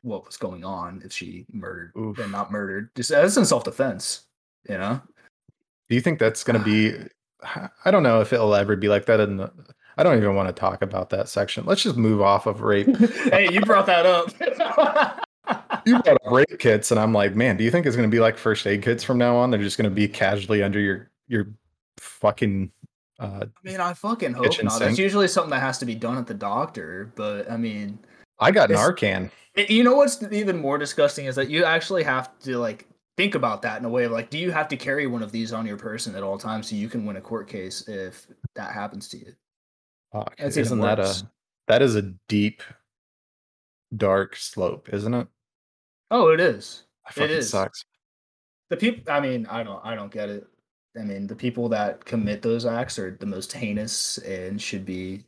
what was going on if she murdered Oof. and not murdered. Just that's in self defense, you know. do you think that's going to be i don't know if it'll ever be like that in the i don't even want to talk about that section let's just move off of rape hey, you brought that up. you brought up rape kits and i'm like man do you think it's going to be like first aid kits from now on they're just going to be casually under your your fucking uh I mean, I fucking hope not. That's sink. usually something that has to be done at the doctor. But I mean, i got narcan you know what's even more disgusting is that you actually have to like think about that in a way of like, do you have to carry one of these on your person at all times so you can win a court case if that happens to you? Fuck, isn't that a that is a deep, dark slope, isn't it? Oh, it is. It is. sucks. The people. I mean, I don't. I don't get it. I mean, the people that commit those acts are the most heinous and should be.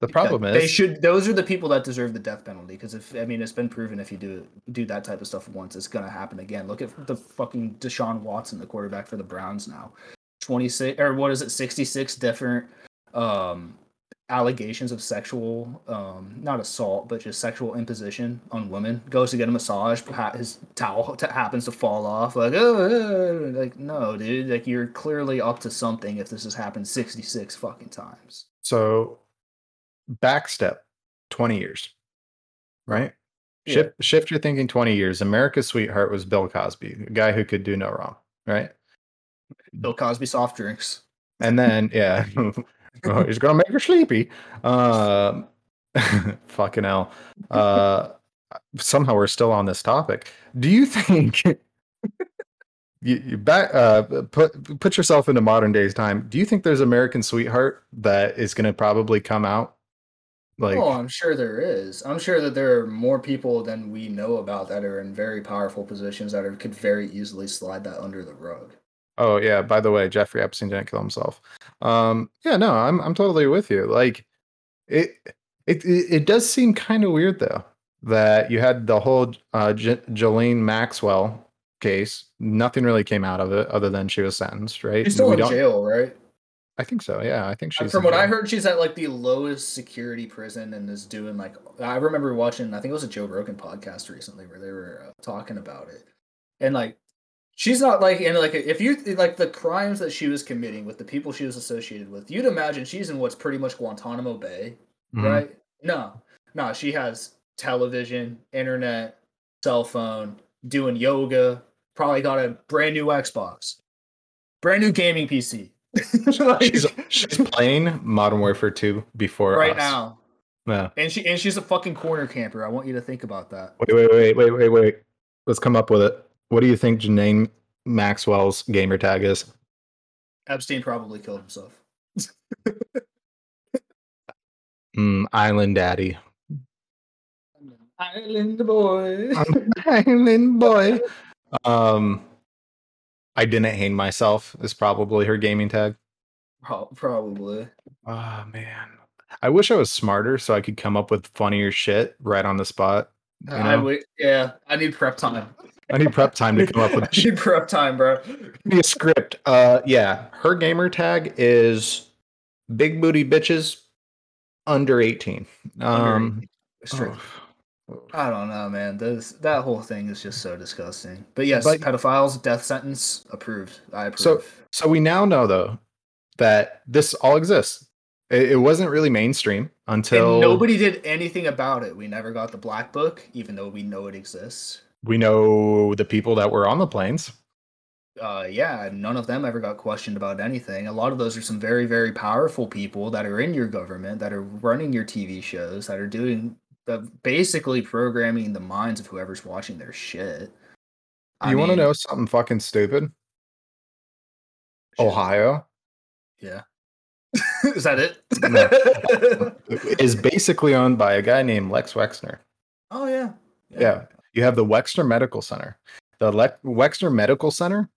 The problem is they should. Those are the people that deserve the death penalty. Because if I mean, it's been proven if you do do that type of stuff once, it's gonna happen again. Look at the fucking Deshaun Watson, the quarterback for the Browns now. Twenty six or what is it? Sixty six different um allegations of sexual um not assault but just sexual imposition on women goes to get a massage his towel t- happens to fall off like oh, like no dude like you're clearly up to something if this has happened 66 fucking times so backstep 20 years. Right? Yeah. Shift shift your thinking 20 years. America's sweetheart was Bill Cosby, a guy who could do no wrong, right? bill cosby soft drinks And then yeah, oh, he's gonna make her sleepy. Um, fucking hell. Uh, somehow we're still on this topic. Do you think you, you back uh put put yourself into modern days time? Do you think there's American Sweetheart that is gonna probably come out? Like oh i'm sure there is i'm sure that there are more people than we know about that are in very powerful positions that are, could very easily slide that under the rug Oh yeah, by the way, Jeffrey Epstein didn't kill himself. Um yeah, no, I'm I'm totally with you. Like it it it, it does seem kind of weird though that you had the whole uh J- Ghislaine Maxwell case. Nothing really came out of it other than she was sentenced, right? she's still We in don't- jail right I think so. Yeah, I think she's From in what I heard, she's at like the lowest security prison and is doing like I remember watching. I think it was a Joe Rogan podcast recently where they were uh, talking about it, and like she's not like and like if you like the crimes that she was committing with the people she was associated with, you'd imagine she's in what's pretty much Guantanamo Bay, Mhm. right? No, no, she has television, internet, cell phone, doing yoga. Probably got a brand new Xbox, brand new gaming PC. Like- She's she's playing Modern Warfare 2 before right us. now. Yeah. And she and she's a fucking corner camper. I want you to think about that. Wait, wait, wait, wait, wait, wait. Let's come up with it. What do you think Ghislaine Maxwell's gamer tag is? Epstein probably killed himself. Mm, Island Daddy. Island boy. Island boy. Um, I didn't hang myself is probably her gaming tag. Probably. Oh man, I wish I was smarter so I could come up with funnier shit right on the spot. You I know? would. Yeah, I need prep time. I need prep time to come up with I need prep time, bro. Me a script. Uh, yeah, her gamer tag is big booty bitches under eighteen. Um, Straight. oh. I don't know, man. This that whole thing is just so disgusting. But yes, But- pedophiles, death sentence approved. I approve. So- So we now know though that this all exists. It, it wasn't really mainstream until and nobody did anything about it. We never got the black book, even though we know it exists. we know the people that were on the planes. uh yeah none of them ever got questioned about anything a lot of those are some very very powerful people that are in your government that are running your tv shows that are doing uh, basically programming the minds of whoever's watching their shit I you want to know something fucking stupid? shit. Ohio yeah is that it No. is basically owned by a guy named Les Wexner. oh yeah Yeah. You have the Wexner Medical Center. The Le- Wexner Medical Center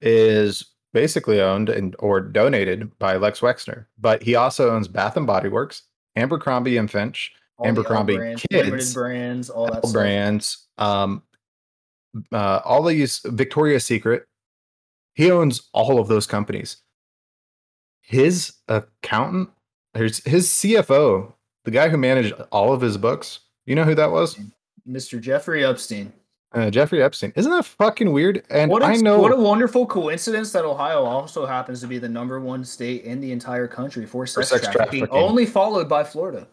is basically owned and or donated by Les Wexner, but he also owns Bath and Body Works, Abercrombie and Finch, All the L Abercrombie brands, Kids, brands all that stuff. brands, um, uh, all these Victoria's Secret. He owns all of those companies. His accountant, his, his CFO, the guy who managed all of his books. You know who that was? mr jeffrey epstein Uh, Jeffrey Epstein. Isn't that fucking weird? And what, I a, know what a wonderful coincidence that Ohio also happens to be the number one state in the entire country for sex, sex trafficking, trafficking. only followed by Florida.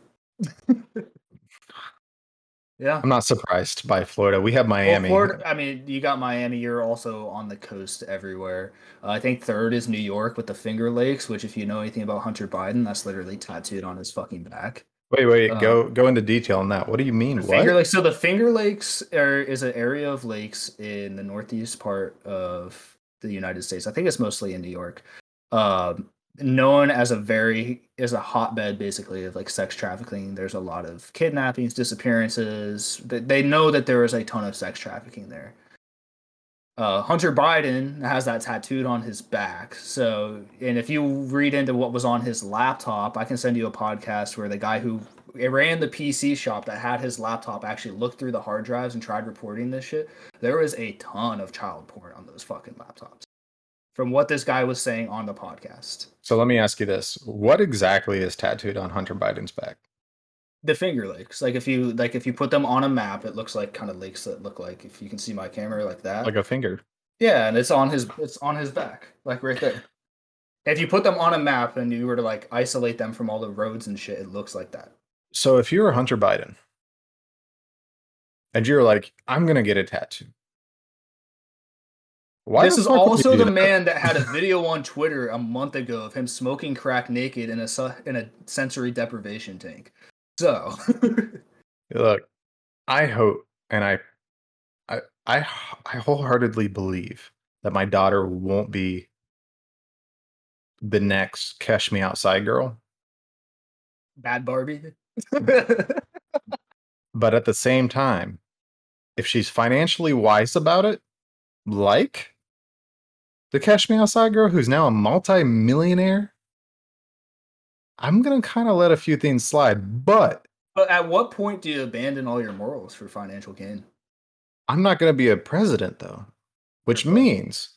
Yeah. I'm not surprised by Florida. We have Well, Miami. Florida, I mean, you got Miami. You're also on the coast everywhere. Uh, I think third is New York with the Finger Lakes, which, if you know anything about Hunter Biden, that's literally tattooed on his fucking back. Wait, wait, Uh, go go into detail on that. What do you mean? What? Finger Lakes. So the Finger Lakes are, is an area of lakes in the northeast part of the United States. I think it's mostly in New York. Um, known as a very as a hotbed basically of like sex trafficking. There's a lot of kidnappings, disappearances. They, they know that there is a ton of sex trafficking there. Uh, Hunter Biden has that tattooed on his back. So, and if you read into what was on his laptop, I can send you a podcast where the guy who ran the PC shop that had his laptop actually looked through the hard drives and tried reporting this shit. There was a ton of child porn on those fucking laptops. From what this guy was saying on the podcast, So let me ask you this: What exactly is tattooed on Hunter Biden's back? the Finger Lakes, like if you like if you put them on a map, it looks like kind of lakes that look like if you can see my camera like that. Like a finger. Yeah, and it's on his it's on his back, like right there. If you put them on a map and you were to like isolate them from all the roads and shit, it looks like that. So if you're Hunter Biden and you're like, I'm gonna get a tattoo. Why this is fuck would you also the that? man that had a video on Twitter a month ago of him smoking crack naked in a su- in a sensory deprivation tank. So Look, I hope and I I I I wholeheartedly believe that my daughter won't be the next Cash Me Outside girl. Bhad Bhabie. But at the same time, if she's financially wise about it, like the Cash Me Outside girl who's now a multi-millionaire, I'm gonna kind of let a few things slide, but but at what point do you abandon all your morals for financial gain? I'm not gonna be a president though, which means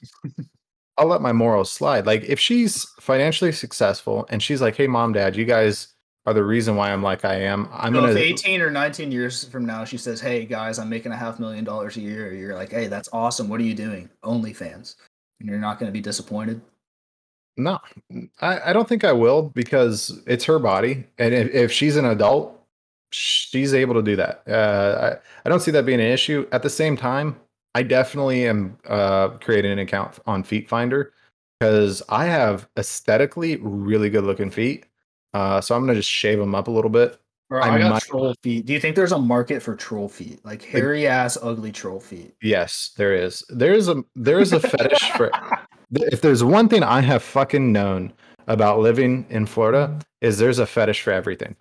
I'll let my morals slide. Like if she's financially successful and she's like, "Hey, mom, dad, you guys are the reason why I'm like I am," I'm so gonna if 18 or 19 years from now she says, "Hey guys, I'm making a half million dollars a year," you're like, "Hey, that's awesome. What are you doing?" OnlyFans, and you're not going to be disappointed. No, I, I don't think I will because it's her body, and if, if she's an adult, she's able to do that. Uh, I I don't see that being an issue. At the same time, I definitely am uh, creating an account on Feet Finder because I have aesthetically really good looking feet. Uh, so I'm gonna just shave them up a little bit. I I, got might- troll feet. Do you think there's a market for troll feet, like hairy ass, ugly troll feet? Yes, there is. There is a there is a fetish for. If there's one thing I have fucking known about living in Florida is there's a fetish for everything.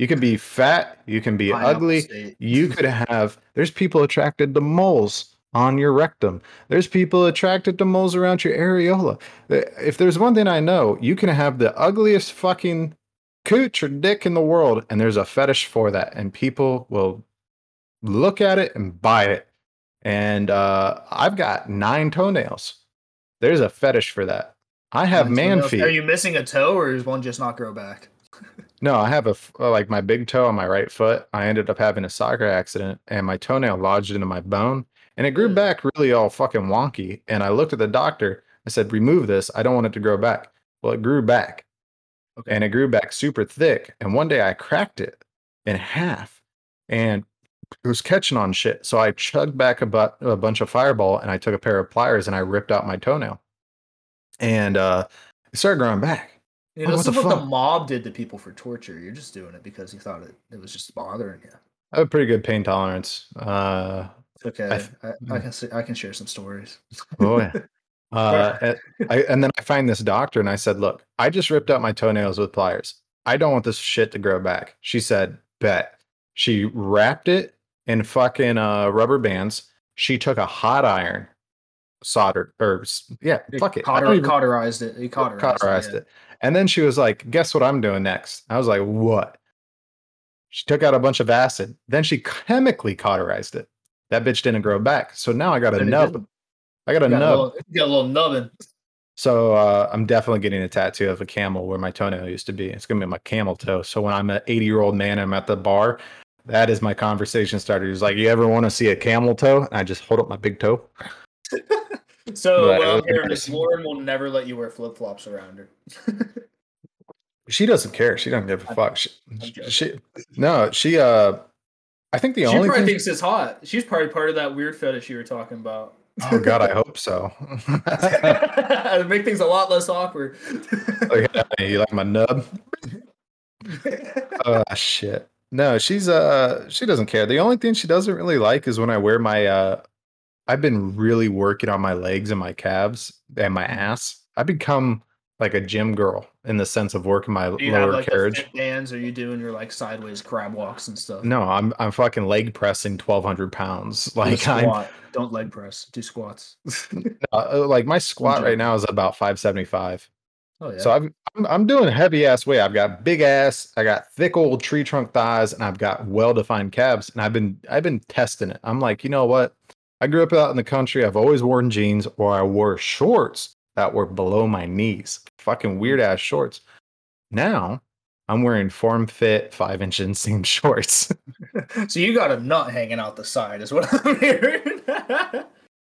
You can be fat, you can be ugly, you could have. There's people attracted to moles on your rectum. There's people attracted to moles around your areola. If there's one thing I know, you can have the ugliest fucking cooch or dick in the world, and there's a fetish for that, and people will look at it and buy it. And uh, I've got nine toenails. There's a fetish for that. I have Mine's man enough. feet. Are you missing a toe, or is one just not grow back? No, I have a uh, like my big toe on my right foot. I ended up having a soccer accident, and my toenail lodged into my bone, and it grew back really all fucking wonky. And I looked at the doctor. I said, "Remove this. I don't want it to grow back." Well, it grew back, Okay. and it grew back super thick. And one day I cracked it in half, and it was catching on shit. So I chugged back a, bu- a bunch of Fireball, and I took a pair of pliers and I ripped out my toenail, and uh, it started growing back. You know, what this the is what the mob did to people for torture. You're just doing it because you thought it, it was just bothering you. I have a pretty good pain tolerance. Uh, okay. th- I, I, can see, I can share some stories. Oh yeah. Uh, and, I, and then I find this doctor and I said, "Look, I just ripped out my toenails with pliers. I don't want this shit to grow back." She said, "Bet." She wrapped it in fucking uh, rubber bands. She took a hot iron, soldered or yeah, fuck it, cauter- even- cauterized it. He cauterized, cauterized it. yeah. it. And then she was like, "Guess what I'm doing next?" I was like, "What?" She took out a bunch of acid. Then she chemically cauterized it. That bitch didn't grow back. So now I got a Then nub. didn't. I got a You got, a nub. little, you got a little nubbin. So uh, I'm definitely getting a tattoo of a camel where my toenail used to be. It's gonna be my camel toe. So when I'm an 80 year old man, I'm at the bar. That is my conversation starter. He's like, "You ever want to see a camel toe?" And I just hold up my big toe. So Right, what I'm okay. hearing is Lauren will never let you wear flip flops around her. She doesn't care. She doesn't give a fuck. She, she no. She uh, I think the only she only probably thing. thinks it's hot. She's probably part of that weird fetish you were talking about. Oh God, I hope so. Make things a lot less awkward. Like, you like my nub? Oh shit. No, she's uh she doesn't care. The only thing she doesn't really like is when I wear my uh I've been really working on my legs and my calves and my ass. I become like a gym girl in the sense of working my Do you have lower like the carriage. fit bands? Are you doing your like sideways crab walks and stuff? No, I'm I'm fucking leg pressing twelve hundred pounds. Like I'm. Don't leg press. Do squats. uh, like my squat right now is about five seventy five. Oh yeah. So I'm, I'm I'm doing heavy ass weight. I've got big ass, I got thick old tree trunk thighs, and I've got well defined calves. And I've been I've been testing it. I'm like, you know what? I grew up out in the country. I've always worn jeans or I wore shorts that were below my knees. Fucking weird ass shorts. Now I'm wearing form fit five inch inseam shorts. so you got a nut hanging out the side, is what I'm hearing.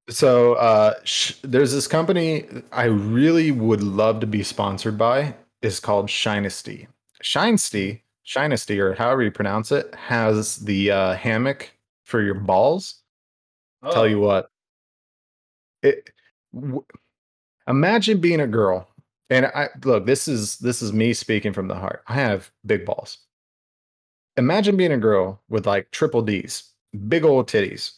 So uh, sh- there's this company I really would love to be sponsored by. Is called Shinesty. Shinesty, Shinesty, or however you pronounce it, has the uh, hammock for your balls. Tell Oh, you what, it. W- imagine being a girl, and I look. This is this is me speaking from the heart. I have big balls. Imagine being a girl with like triple D's, big old titties,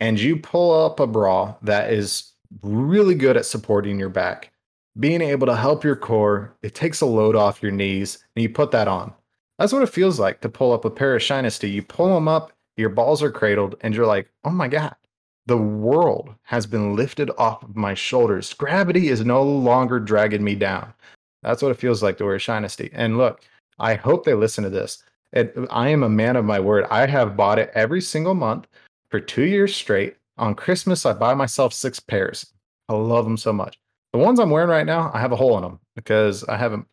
and you pull up a bra that is really good at supporting your back, being able to help your core. It takes a load off your knees, and you put that on. That's what it feels like to pull up a pair of Shinesty. You pull them up, your balls are cradled, and you're like, oh my God, the world has been lifted off of my shoulders. Gravity is no longer dragging me down. That's what it feels like to wear Shinesty. And look, I hope they listen to this. It, I am a man of my word. I have bought it every single month for two years straight. On Christmas, I buy myself six pairs. I love them so much. The ones I'm wearing right now, I have a hole in them because I haven't.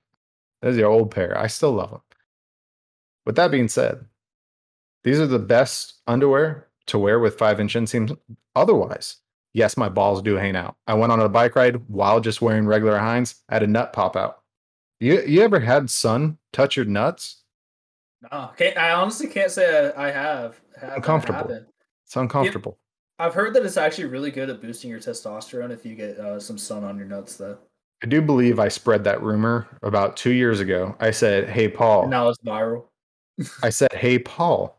Those are old pair. I still love them. With that being said, these are the best underwear to wear with five inch inseams. Otherwise, yes, my balls do hang out. I went on a bike ride while just wearing regular Hanes. I had a nut pop out. You you ever had sun touch your nuts? no, can't, I honestly can't say I, I have. have Uncomfortable. It's uncomfortable. I've heard that it's actually really good at boosting your testosterone if you get uh, some sun on your nuts, though. I do believe I spread that rumor about two years ago. I said, "Hey Paul," now it's viral. I said, "Hey Paul,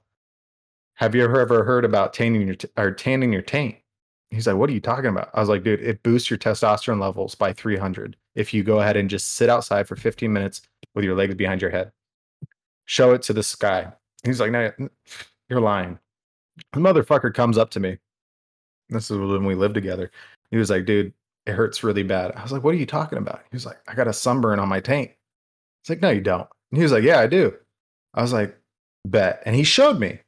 have you ever heard about tanning your t- or tanning your taint?" He's like, "What are you talking about?" I was like, "Dude, it boosts your testosterone levels by 300 if you go ahead and just sit outside for 15 minutes with your legs behind your head. Show it to the sky." He's like, "No, you're lying." The motherfucker comes up to me. This is when we lived together. He was like, "Dude, it hurts really bad." I was like, "What are you talking about?" He was like, "I got a sunburn on my taint." It's like, "No, you don't." And he was like, "Yeah, I do." I was like, "Bet." And he showed me.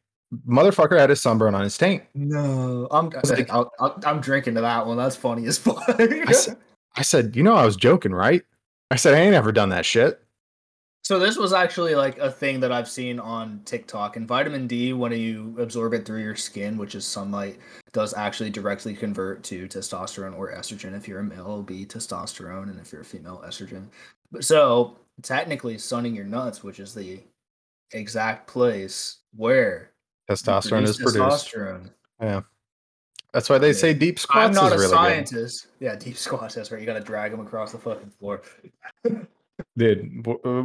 Motherfucker had a sunburn on his taint. No, I'm was like- I'll, I'll, I'm drinking to that one. That's funny as fuck. I said, I said, "You know, I was joking, right?" I said, "I ain't ever done that shit." So this was actually like a thing that I've seen on TikTok. And vitamin D, when you absorb it through your skin, which is sunlight, does actually directly convert to testosterone or estrogen. If you're a male, it'll be testosterone, and if you're a female, estrogen. But so technically, sunning your nuts, which is the exact place where Testosterone is produce produced. Testosterone. Yeah, that's why they Yeah. say deep squats. I'm not a really scientist. Yeah, deep squats. That's right. You got to drag them across the fucking floor. Dude, uh,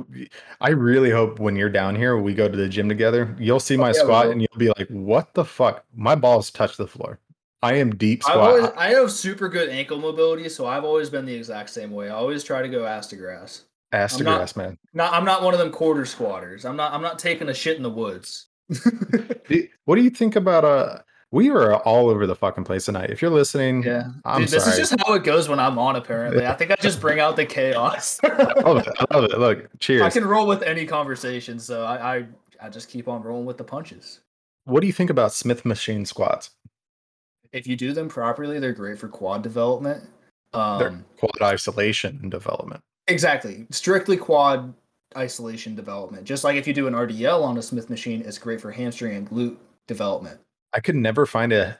I really hope when you're down here, we go to the gym together. You'll see my Oh, yeah, squat, and you'll be like, "What the fuck? My balls touch the floor." I am deep squat. always, I have super good ankle mobility, so I've always been the exact same way. I always try to go ass to grass. ass to grass, man. Not, I'm not one of them quarter squatters. I'm not. I'm not taking a shit in the woods. What do you think about uh? We are all over the fucking place tonight. If you're listening, Yeah, I'm Dude, this sorry. is just how it goes when I'm on. Apparently, I think I just bring out the chaos. I love it. I love it. Look, cheers. I can roll with any conversation, so I, I I just keep on rolling with the punches. What do you think about Smith machine squats? If you do them properly, they're great for quad development. They're Um, quad isolation and development. Exactly. Strictly quad isolation development. Just like if you do an RDL on a Smith machine, it's great for hamstring and glute development. I could never find a.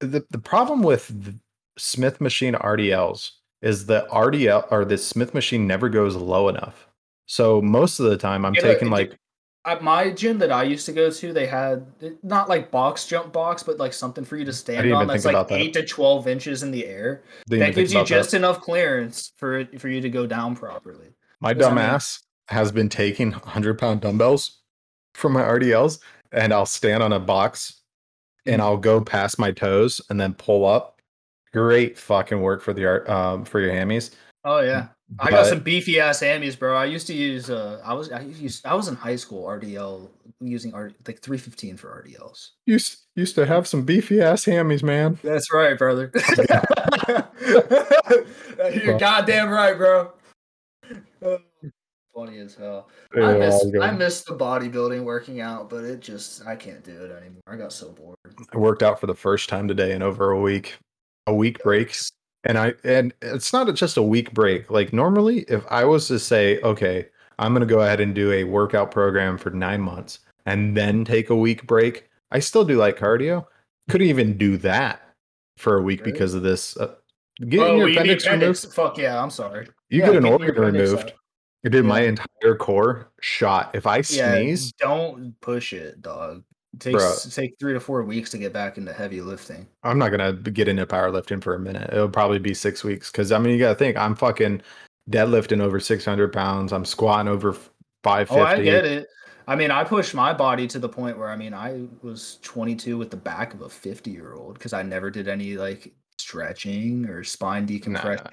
The, the problem with the Smith machine RDLs is the RDL or the Smith machine never goes low enough. So most of the time, I'm Yeah, taking like At my gym that I used to go to, they had not like box jump box, but like something for you to stand on that's like that. eight to twelve inches in the air. That gives you about that. just enough clearance for it for you to go down properly. my Does that dumb mean- ass. has been taking 100 pound dumbbells from my RDLs and I'll stand on a box and I'll go past my toes and then pull up. Great fucking work for the art um, for your hammies. Oh yeah. I got But- some beefy ass hammies, bro. I used to use uh I was I used I was in high school RDL using R like 315 for RDLs. Used used to have some beefy ass hammies, man. That's right, brother. You're goddamn right, bro. Funny as hell. I Yeah, miss I'll. I miss the bodybuilding working out, but it just I can't do it anymore. I got so bored. I worked out for the first time today in over a week. A week break. And I and it's not just a week break. Like normally if I was to say, okay, I'm going to go ahead and do a workout program for 9 months and then take a week break, I still do like cardio. Couldn't even do that for a week because of this uh, getting oh, your you need appendix removed. Fuck yeah, I'm sorry. You Yeah, get an organ removed. out. Dude, my entire core shot. If I Yeah, sneeze, don't push it, dog. It takes Bruh. take three to four weeks to get back into heavy lifting. I'm not gonna get into powerlifting for a minute. It'll probably be six weeks because I mean you gotta think I'm fucking deadlifting over 600 pounds. I'm squatting over f- 550. Oh, I get it. I mean, I pushed my body to the point where I mean, I was 22 with the back of a 50 year old because I never did any like stretching or spine Nah, decompression.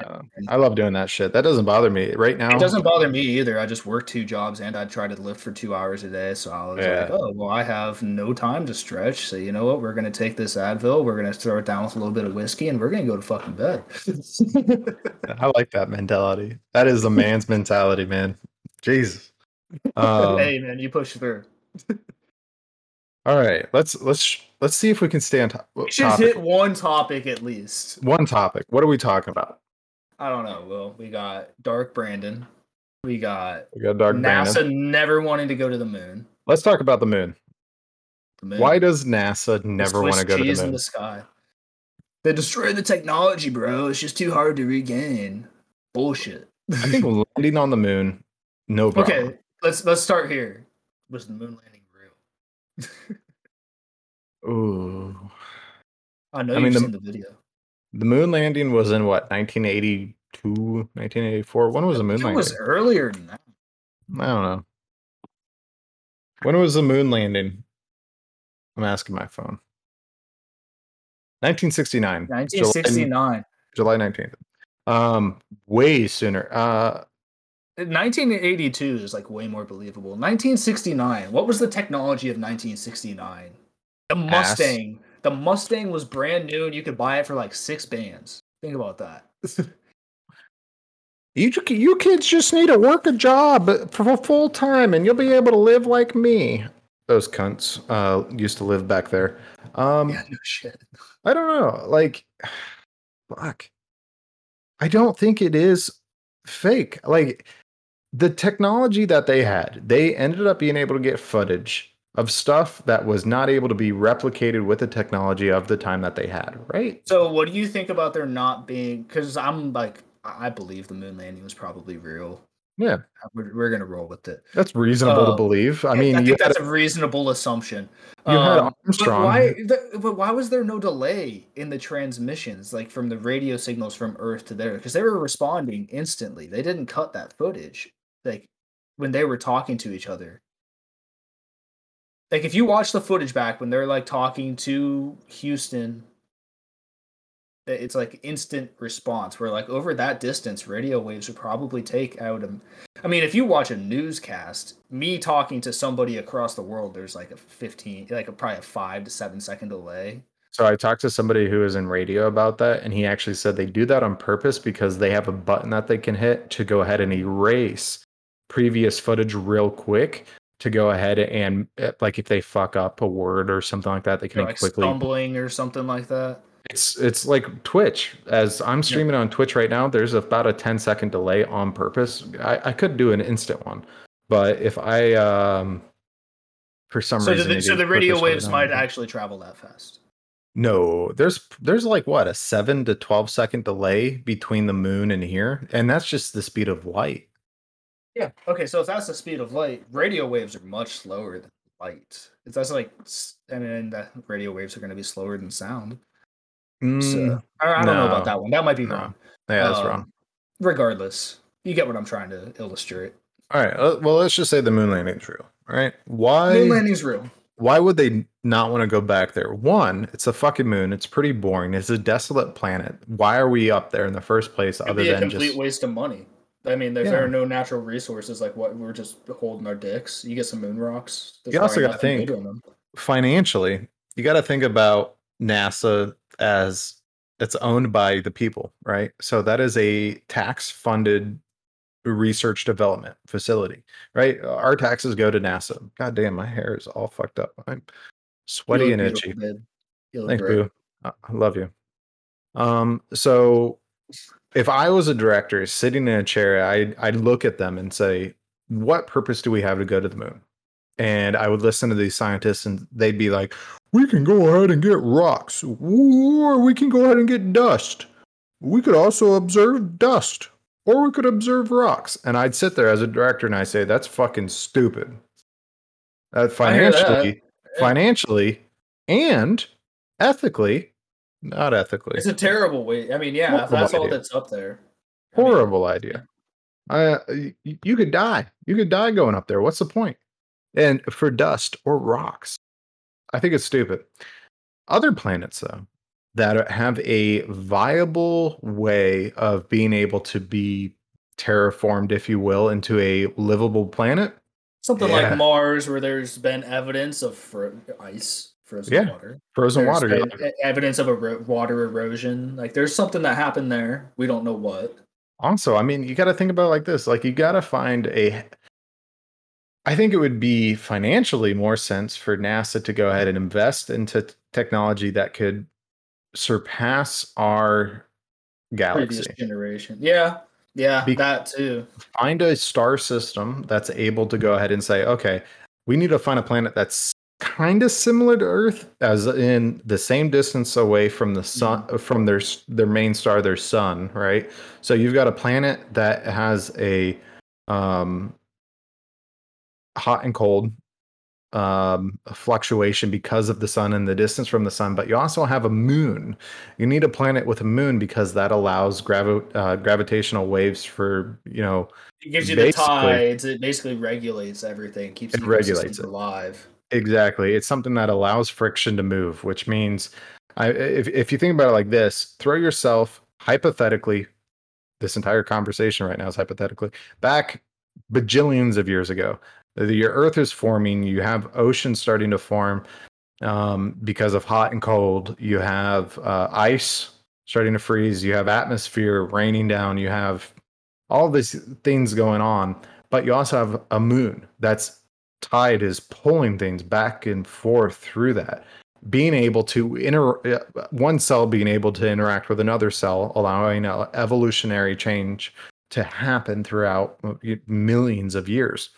I love doing that shit. That doesn't bother me right now. It doesn't bother me either. I just work two jobs and I try to lift for two hours a day. So I was Yeah. like, oh, well, I have no time to stretch. So you know what? We're going to take this Advil. We're going to throw it down with a little bit of whiskey and we're going to go to fucking bed. I like that mentality. That is the man's mentality, man. Jesus. Um, hey, man, you push through. All right, let's let's let's see if we can stay on top. We should topic. hit one topic at least. One topic. What are we talking about? I don't know. Well, we got Dark Brandon. We got We got Dark NASA Brandon. never wanting to go to the moon. Let's talk about the moon. The moon. Why does NASA never want to go to cheese the in the sky. They destroyed the technology, bro. It's just too hard to regain. Bullshit. I think landing on the moon, no problem. okay, let's let's start here. Was the moon landing Ooh. I know I you've mean, the- seen the video. The moon landing was in what, 1982, 1984? When was the moon landing? It was earlier than that. I don't know. When was the moon landing? I'm asking my phone. 1969. July- 1969. July 19th. Um, way sooner. Uh, 1982 is like way more believable. 1969. What was the technology of 1969? The Ass. Mustang. The Mustang was brand new and you could buy it for like six bands. Think about that. you you kids just need to work a job for full time, and you'll be able to live like me. Those cunts uh, used to live back there. Um, yeah, no shit. I don't know. Like, fuck. I don't think it is fake. Like, the technology that they had, they ended up being able to get footage of stuff that was not able to be replicated with the technology of the time that they had, right? So, what do you think about there not being? Because I'm like, I believe the moon landing was probably real. Yeah, We're, we're gonna roll with it. that's reasonable to Uh, believe. I mean, I think that's a reasonable assumption. you had Um, but Armstrong. why? The, but why was there no delay in the transmissions, like from the radio signals from Earth to there? Because they were responding instantly. They didn't cut that footage, like when they were talking to each other. Like if you watch the footage back when they're like talking to Houston, it's like instant response. Where like over that distance, radio waves would probably take out a. I mean, if you watch a newscast, me talking to somebody across the world, there's like a 15, like a, probably a five to seven second delay. So I talked to somebody who was in radio about that, and he actually said they do that on purpose because they have a button that they can hit to go ahead and erase previous footage real quick to go ahead and uh, like if they fuck up a word or something like that, they can like quickly. stumbling or something like that. It's it's like Twitch. As I'm streaming on Twitch right now, there's about a 10 second delay on purpose. I, I could do an instant one, but if I um for some So, reason the, so the radio waves might actually travel that fast. No, there's there's like what a seven to twelve second delay between the moon and here, and that's just the speed of light. Yeah. Okay. So if that's the speed of light, radio waves are much slower than light. If that's like, I mean, the radio waves are going to be slower than sound. So Mm, I, I don't know about that one. That might be No. wrong. yeah, that's Um, wrong. Regardless, you get what I'm trying to illustrate. All right. uh, Well, let's just say the moon landing is real. All right. Why? Moon landing's real. why would they not want to go back there? One, it's a fucking moon. It's pretty boring. It's a desolate planet. Why are we up there in the first place? It'd other than complete just waste of money. I mean, Yeah. there are no natural resources, like what we're just holding our dicks. You get some moon rocks. There's You also think- good on them. financially, you got to think about NASA as it's owned by the people, right? So that is a tax funded research development facility, right? Our taxes go to NASA. God damn, my hair is all fucked up. I'm sweaty and itchy. Thank you. I I love you. Um, so if I was a director sitting in a chair, I'd, I'd look at them and say, what purpose do we have to go to the moon? And I would listen to these scientists and they'd be like, we can go ahead and get rocks, or we can go ahead and get dust. We could also observe dust, or we could observe rocks. And I'd sit there as a director and I say, that's fucking stupid. Uh, I hear that. financially, financially, and ethically, not ethically, It's a terrible way. I mean, yeah, Horrible that's all that's up there. I mean, horrible idea. Uh, y- y- you could die. You could die going up there. What's the point? And for dust or rocks, I think it's stupid. Other planets, though, that have a viable way of being able to be terraformed, if you will, into a livable planet. Something Yeah. like Mars, where there's been evidence of ice, frozen Yeah. water. Frozen There's water. you're been like- e- evidence of a ro- water erosion. Like there's something that happened there. We don't know what. also i mean you got to think about it like this like you got to find a i think it would be financially more sense for nasa to go ahead and invest into t- technology that could surpass our Previous galaxy generation. Yeah. Yeah. Be- that too. find a star system that's able to go ahead and say okay we need to find a planet that's kind of similar to earth as in the same distance away from the sun from their their main star their sun right so you've got a planet that has a um hot and cold um fluctuation because of the sun and the distance from the sun but you also have a moon you need a planet with a moon because that allows gravi- uh, gravitational waves for you know It gives you the tides. It basically regulates everything. Keeps It regulates it. alive. Exactly. It's something that allows friction to move, which means I, if, if you think about it like this, throw yourself hypothetically, this entire conversation right now is hypothetically, back bajillions of years ago. Your earth is forming, you have oceans starting to form um, because of hot and cold. You have uh, ice starting to freeze, you have atmosphere raining down, you have all these things going on, but you also have a moon that's tide is pulling things back and forth through that being able to inter uh, one cell being able to interact with another cell allowing evolutionary change to happen throughout uh, millions of years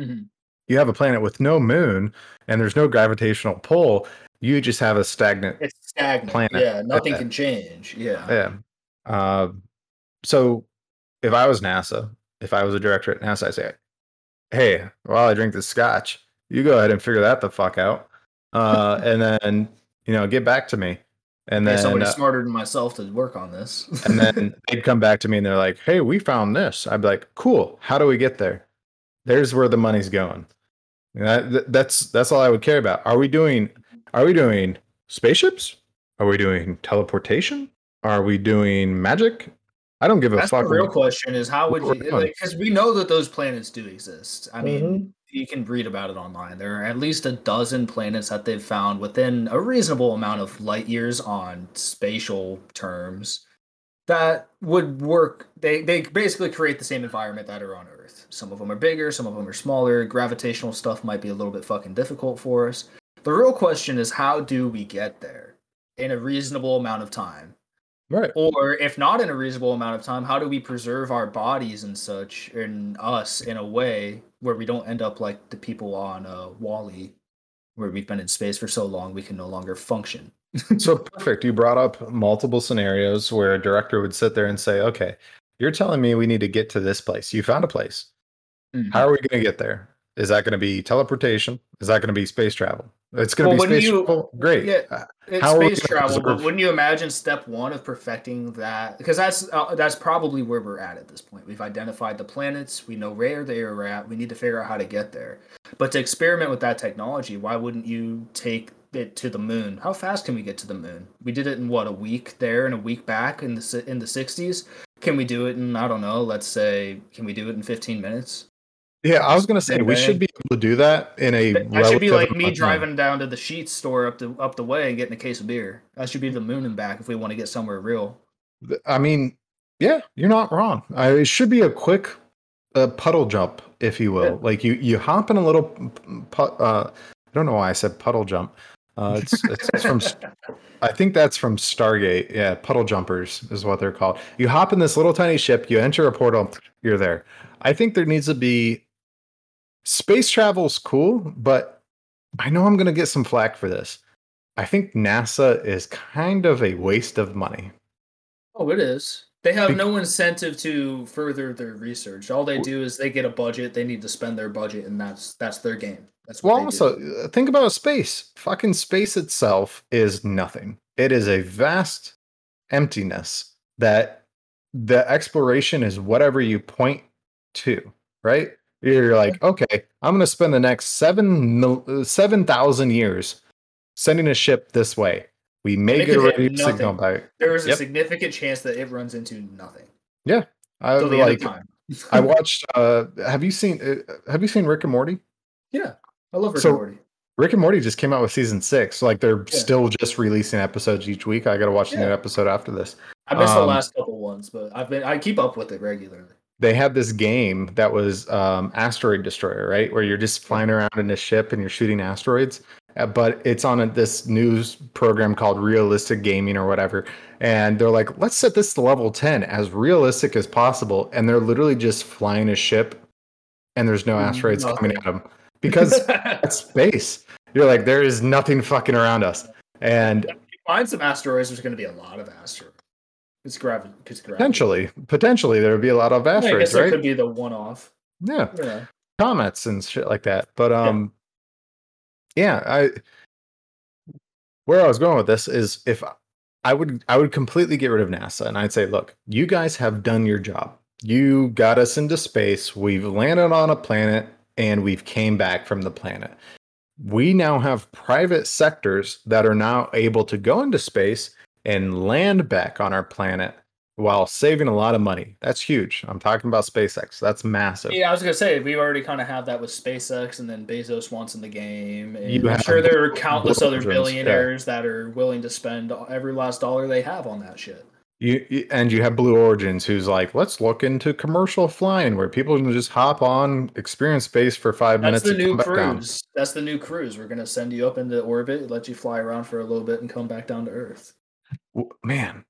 Mhm. you have a planet with no moon and there's no gravitational pull you just have a stagnant It's stagnant. Planet. Yeah. Nothing can change. Yeah. yeah. Uh, so if I was NASA, if I was a director at NASA, I'd say, hey, while I drink this scotch, you go ahead and figure that the fuck out. Uh, and then, you know, get back to me. And Hey, then, somebody uh, smarter than myself to work on this. and then they'd come back to me and they're like, hey, we found this. I'd be like, cool. How do we get there? There's where the money's going. That, th- that's that's all I would care about. Are we doing are we doing spaceships? Are we doing teleportation? Are we doing magic? I don't give a That's fuck. the real question: is how would you? we're doing. Because we know that those planets do exist. I mean, Mm-hmm. you can read about it online. There are at least a dozen planets that they've found within a reasonable amount of light years on spatial terms that would work. They they basically create the same environment that are on Earth. Some of them are bigger, some of them are smaller. Gravitational stuff might be a little bit fucking difficult for us. The real question is how do we get there in a reasonable amount of time? Right. Or if not in a reasonable amount of time, how do we preserve our bodies and such and us in a way where we don't end up like the people on uh, WALL-E, where we've been in space for so long we can no longer function. so perfect. You brought up multiple scenarios where a director would sit there and say, "Okay, you're telling me we need to get to this place. You found a place. Mhm. How are we going to get there? Is that going to be teleportation? Is that going to be space travel? It's going to Well, be space you- travel. Great. yeah. Uh, It's How space travel, but wouldn't you imagine step one of perfecting that? Because that's uh, that's probably where we're at at this point. We've identified the planets. We know where they are at. We need to figure out how to get there. But to experiment with that technology, why wouldn't you take it to the moon? How fast can we get to the moon? We did it in what a week there and a week back in the in the '60s. Can we do it in I don't know? Let's say can we do it in 15 minutes? Yeah, I was going to say we should be able to do that in a. That should be like me time. driving down to the Sheetz store up the up the way and getting a case of beer. That should be the moon and back if we want to get somewhere real. I mean, yeah, you're not wrong. I, it should be a quick uh, puddle jump, if you will. Yeah. Like you, you hop in a little. Pu- uh, I don't know why I said puddle jump. Uh, it's, it's, it's from. I think that's from Stargate. Yeah, puddle jumpers is what they're called. You hop in this little tiny ship. You enter a portal. You're there. I think there needs to be. Space travel's cool, but I know I'm going to get some flack for this. I think NASA is kind of a waste of money. Oh, it is. They have no incentive to further their research. All they do is they get a budget. They need to spend their budget, and that's that's their game. That's what Well, also do. uh, think about space. Fucking space itself is nothing. It is a vast emptiness that the exploration is whatever you point to, right? You're like, okay, I'm going to spend the next seven uh, seven thousand years sending a ship this way. We may get a radio signal by. There is a significant chance that it runs into nothing Yeah, I till the like. end of time. I watched. Uh, have you seen? Uh, have you seen Rick and Morty? yeah, I love Rick So- and Morty. Rick and Morty just came out with season six. So like they're Yeah. still just releasing episodes each week. I got to watch the new episode after this. I missed the um, last couple ones, but I've been I keep up with it regularly. They had this game that was um, Asteroid Destroyer, right? Where you're just flying around in a ship and you're shooting asteroids. Uh, But it's on a, this news program called Realistic Gaming or whatever. And they're like, let's set this to level 10 as realistic as possible. And they're literally just flying a ship and there's no asteroids coming at them because that's space. You're like, there is nothing fucking around us. And find some asteroids. There's going to be a lot of asteroids. It's gravity. It's gravity. potentially, potentially there would be a lot of Yeah, I guess asteroids, right? could be the one-off. Yeah, know. comets and shit like that. But um, yeah, I where I was going with this is if I would I would completely get rid of NASA and I'd say, look, you guys have done your job. You got us into space. We've landed on a planet and we've came back from the planet. We now have private sectors that are now able to go into space and land back on our planet while saving a lot of money. That's huge. I'm talking about SpaceX. That's massive. Yeah, I was gonna say we already kind of have that with SpaceX, and then Bezos wants in the game. And You I'm sure there are countless other Origins, yeah. billionaires that are willing to spend every last dollar they have on that shit. You, and you have Blue Origins, who's like, let's look into commercial flying, where people can just hop on, experience space for five That's minutes, the and new come back down. cruise. That's the new cruise. We're gonna send you up into orbit, let you fly around for a little bit, and come back down to Earth. Man,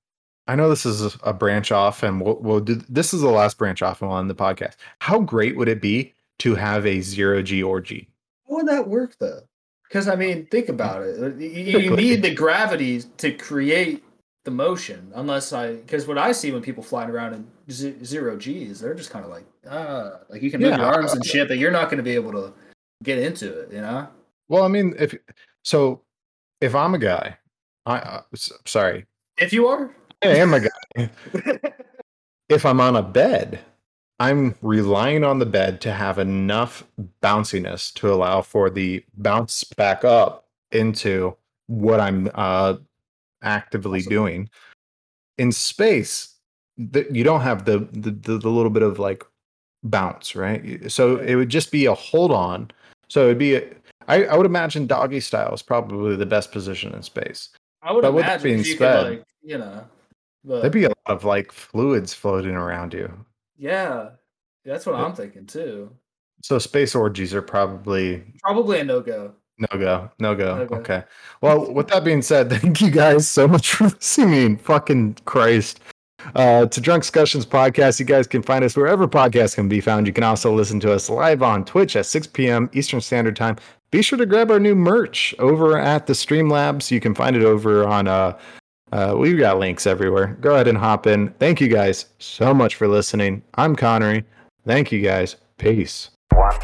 I know this is a branch off, and we'll, we'll do. This is the last branch off on the podcast. How great would it be to have a zero G orgy? How would that work though? Because I mean, think about it. You, you need the gravity to create the motion. Unless I, because what I see when people flying around in z- zero G's, they're just kind of like, ah, like you can move Yeah, your arms and shit, but you're not going to be able to get into it. You know? Well, I mean, if so, if I'm a guy, I uh, sorry, If you are, I am a guy. if I'm on a bed, I'm relying on the bed to have enough bounciness to allow for the bounce back up into what I'm uh, actively Awesome. doing. In space, you don't have the, the the the little bit of like bounce, right? So it would just be a hold on. So it'd be a, I, I would imagine doggy style is probably the best position in space. I would But with that being said, like, you know, but There'd be a lot of like fluids floating around you. yeah, that's what Yeah. I'm thinking too. So space orgies are probably Probably a no go. no go, no go. No go. Okay. Well, with that being said, thank you guys so much for listening. Fucking Christ. Uh, to Drunkscussions podcast, you guys can find us wherever podcasts can be found. You can also listen to us live on Twitch at 6 p.m. Eastern Standard Time. Be sure to grab our new merch over at the Streamlabs. You can find it over on uh, uh, we've got links everywhere. Go ahead and hop in. Thank you guys so much for listening. I'm Connery. Thank you guys. Peace. One,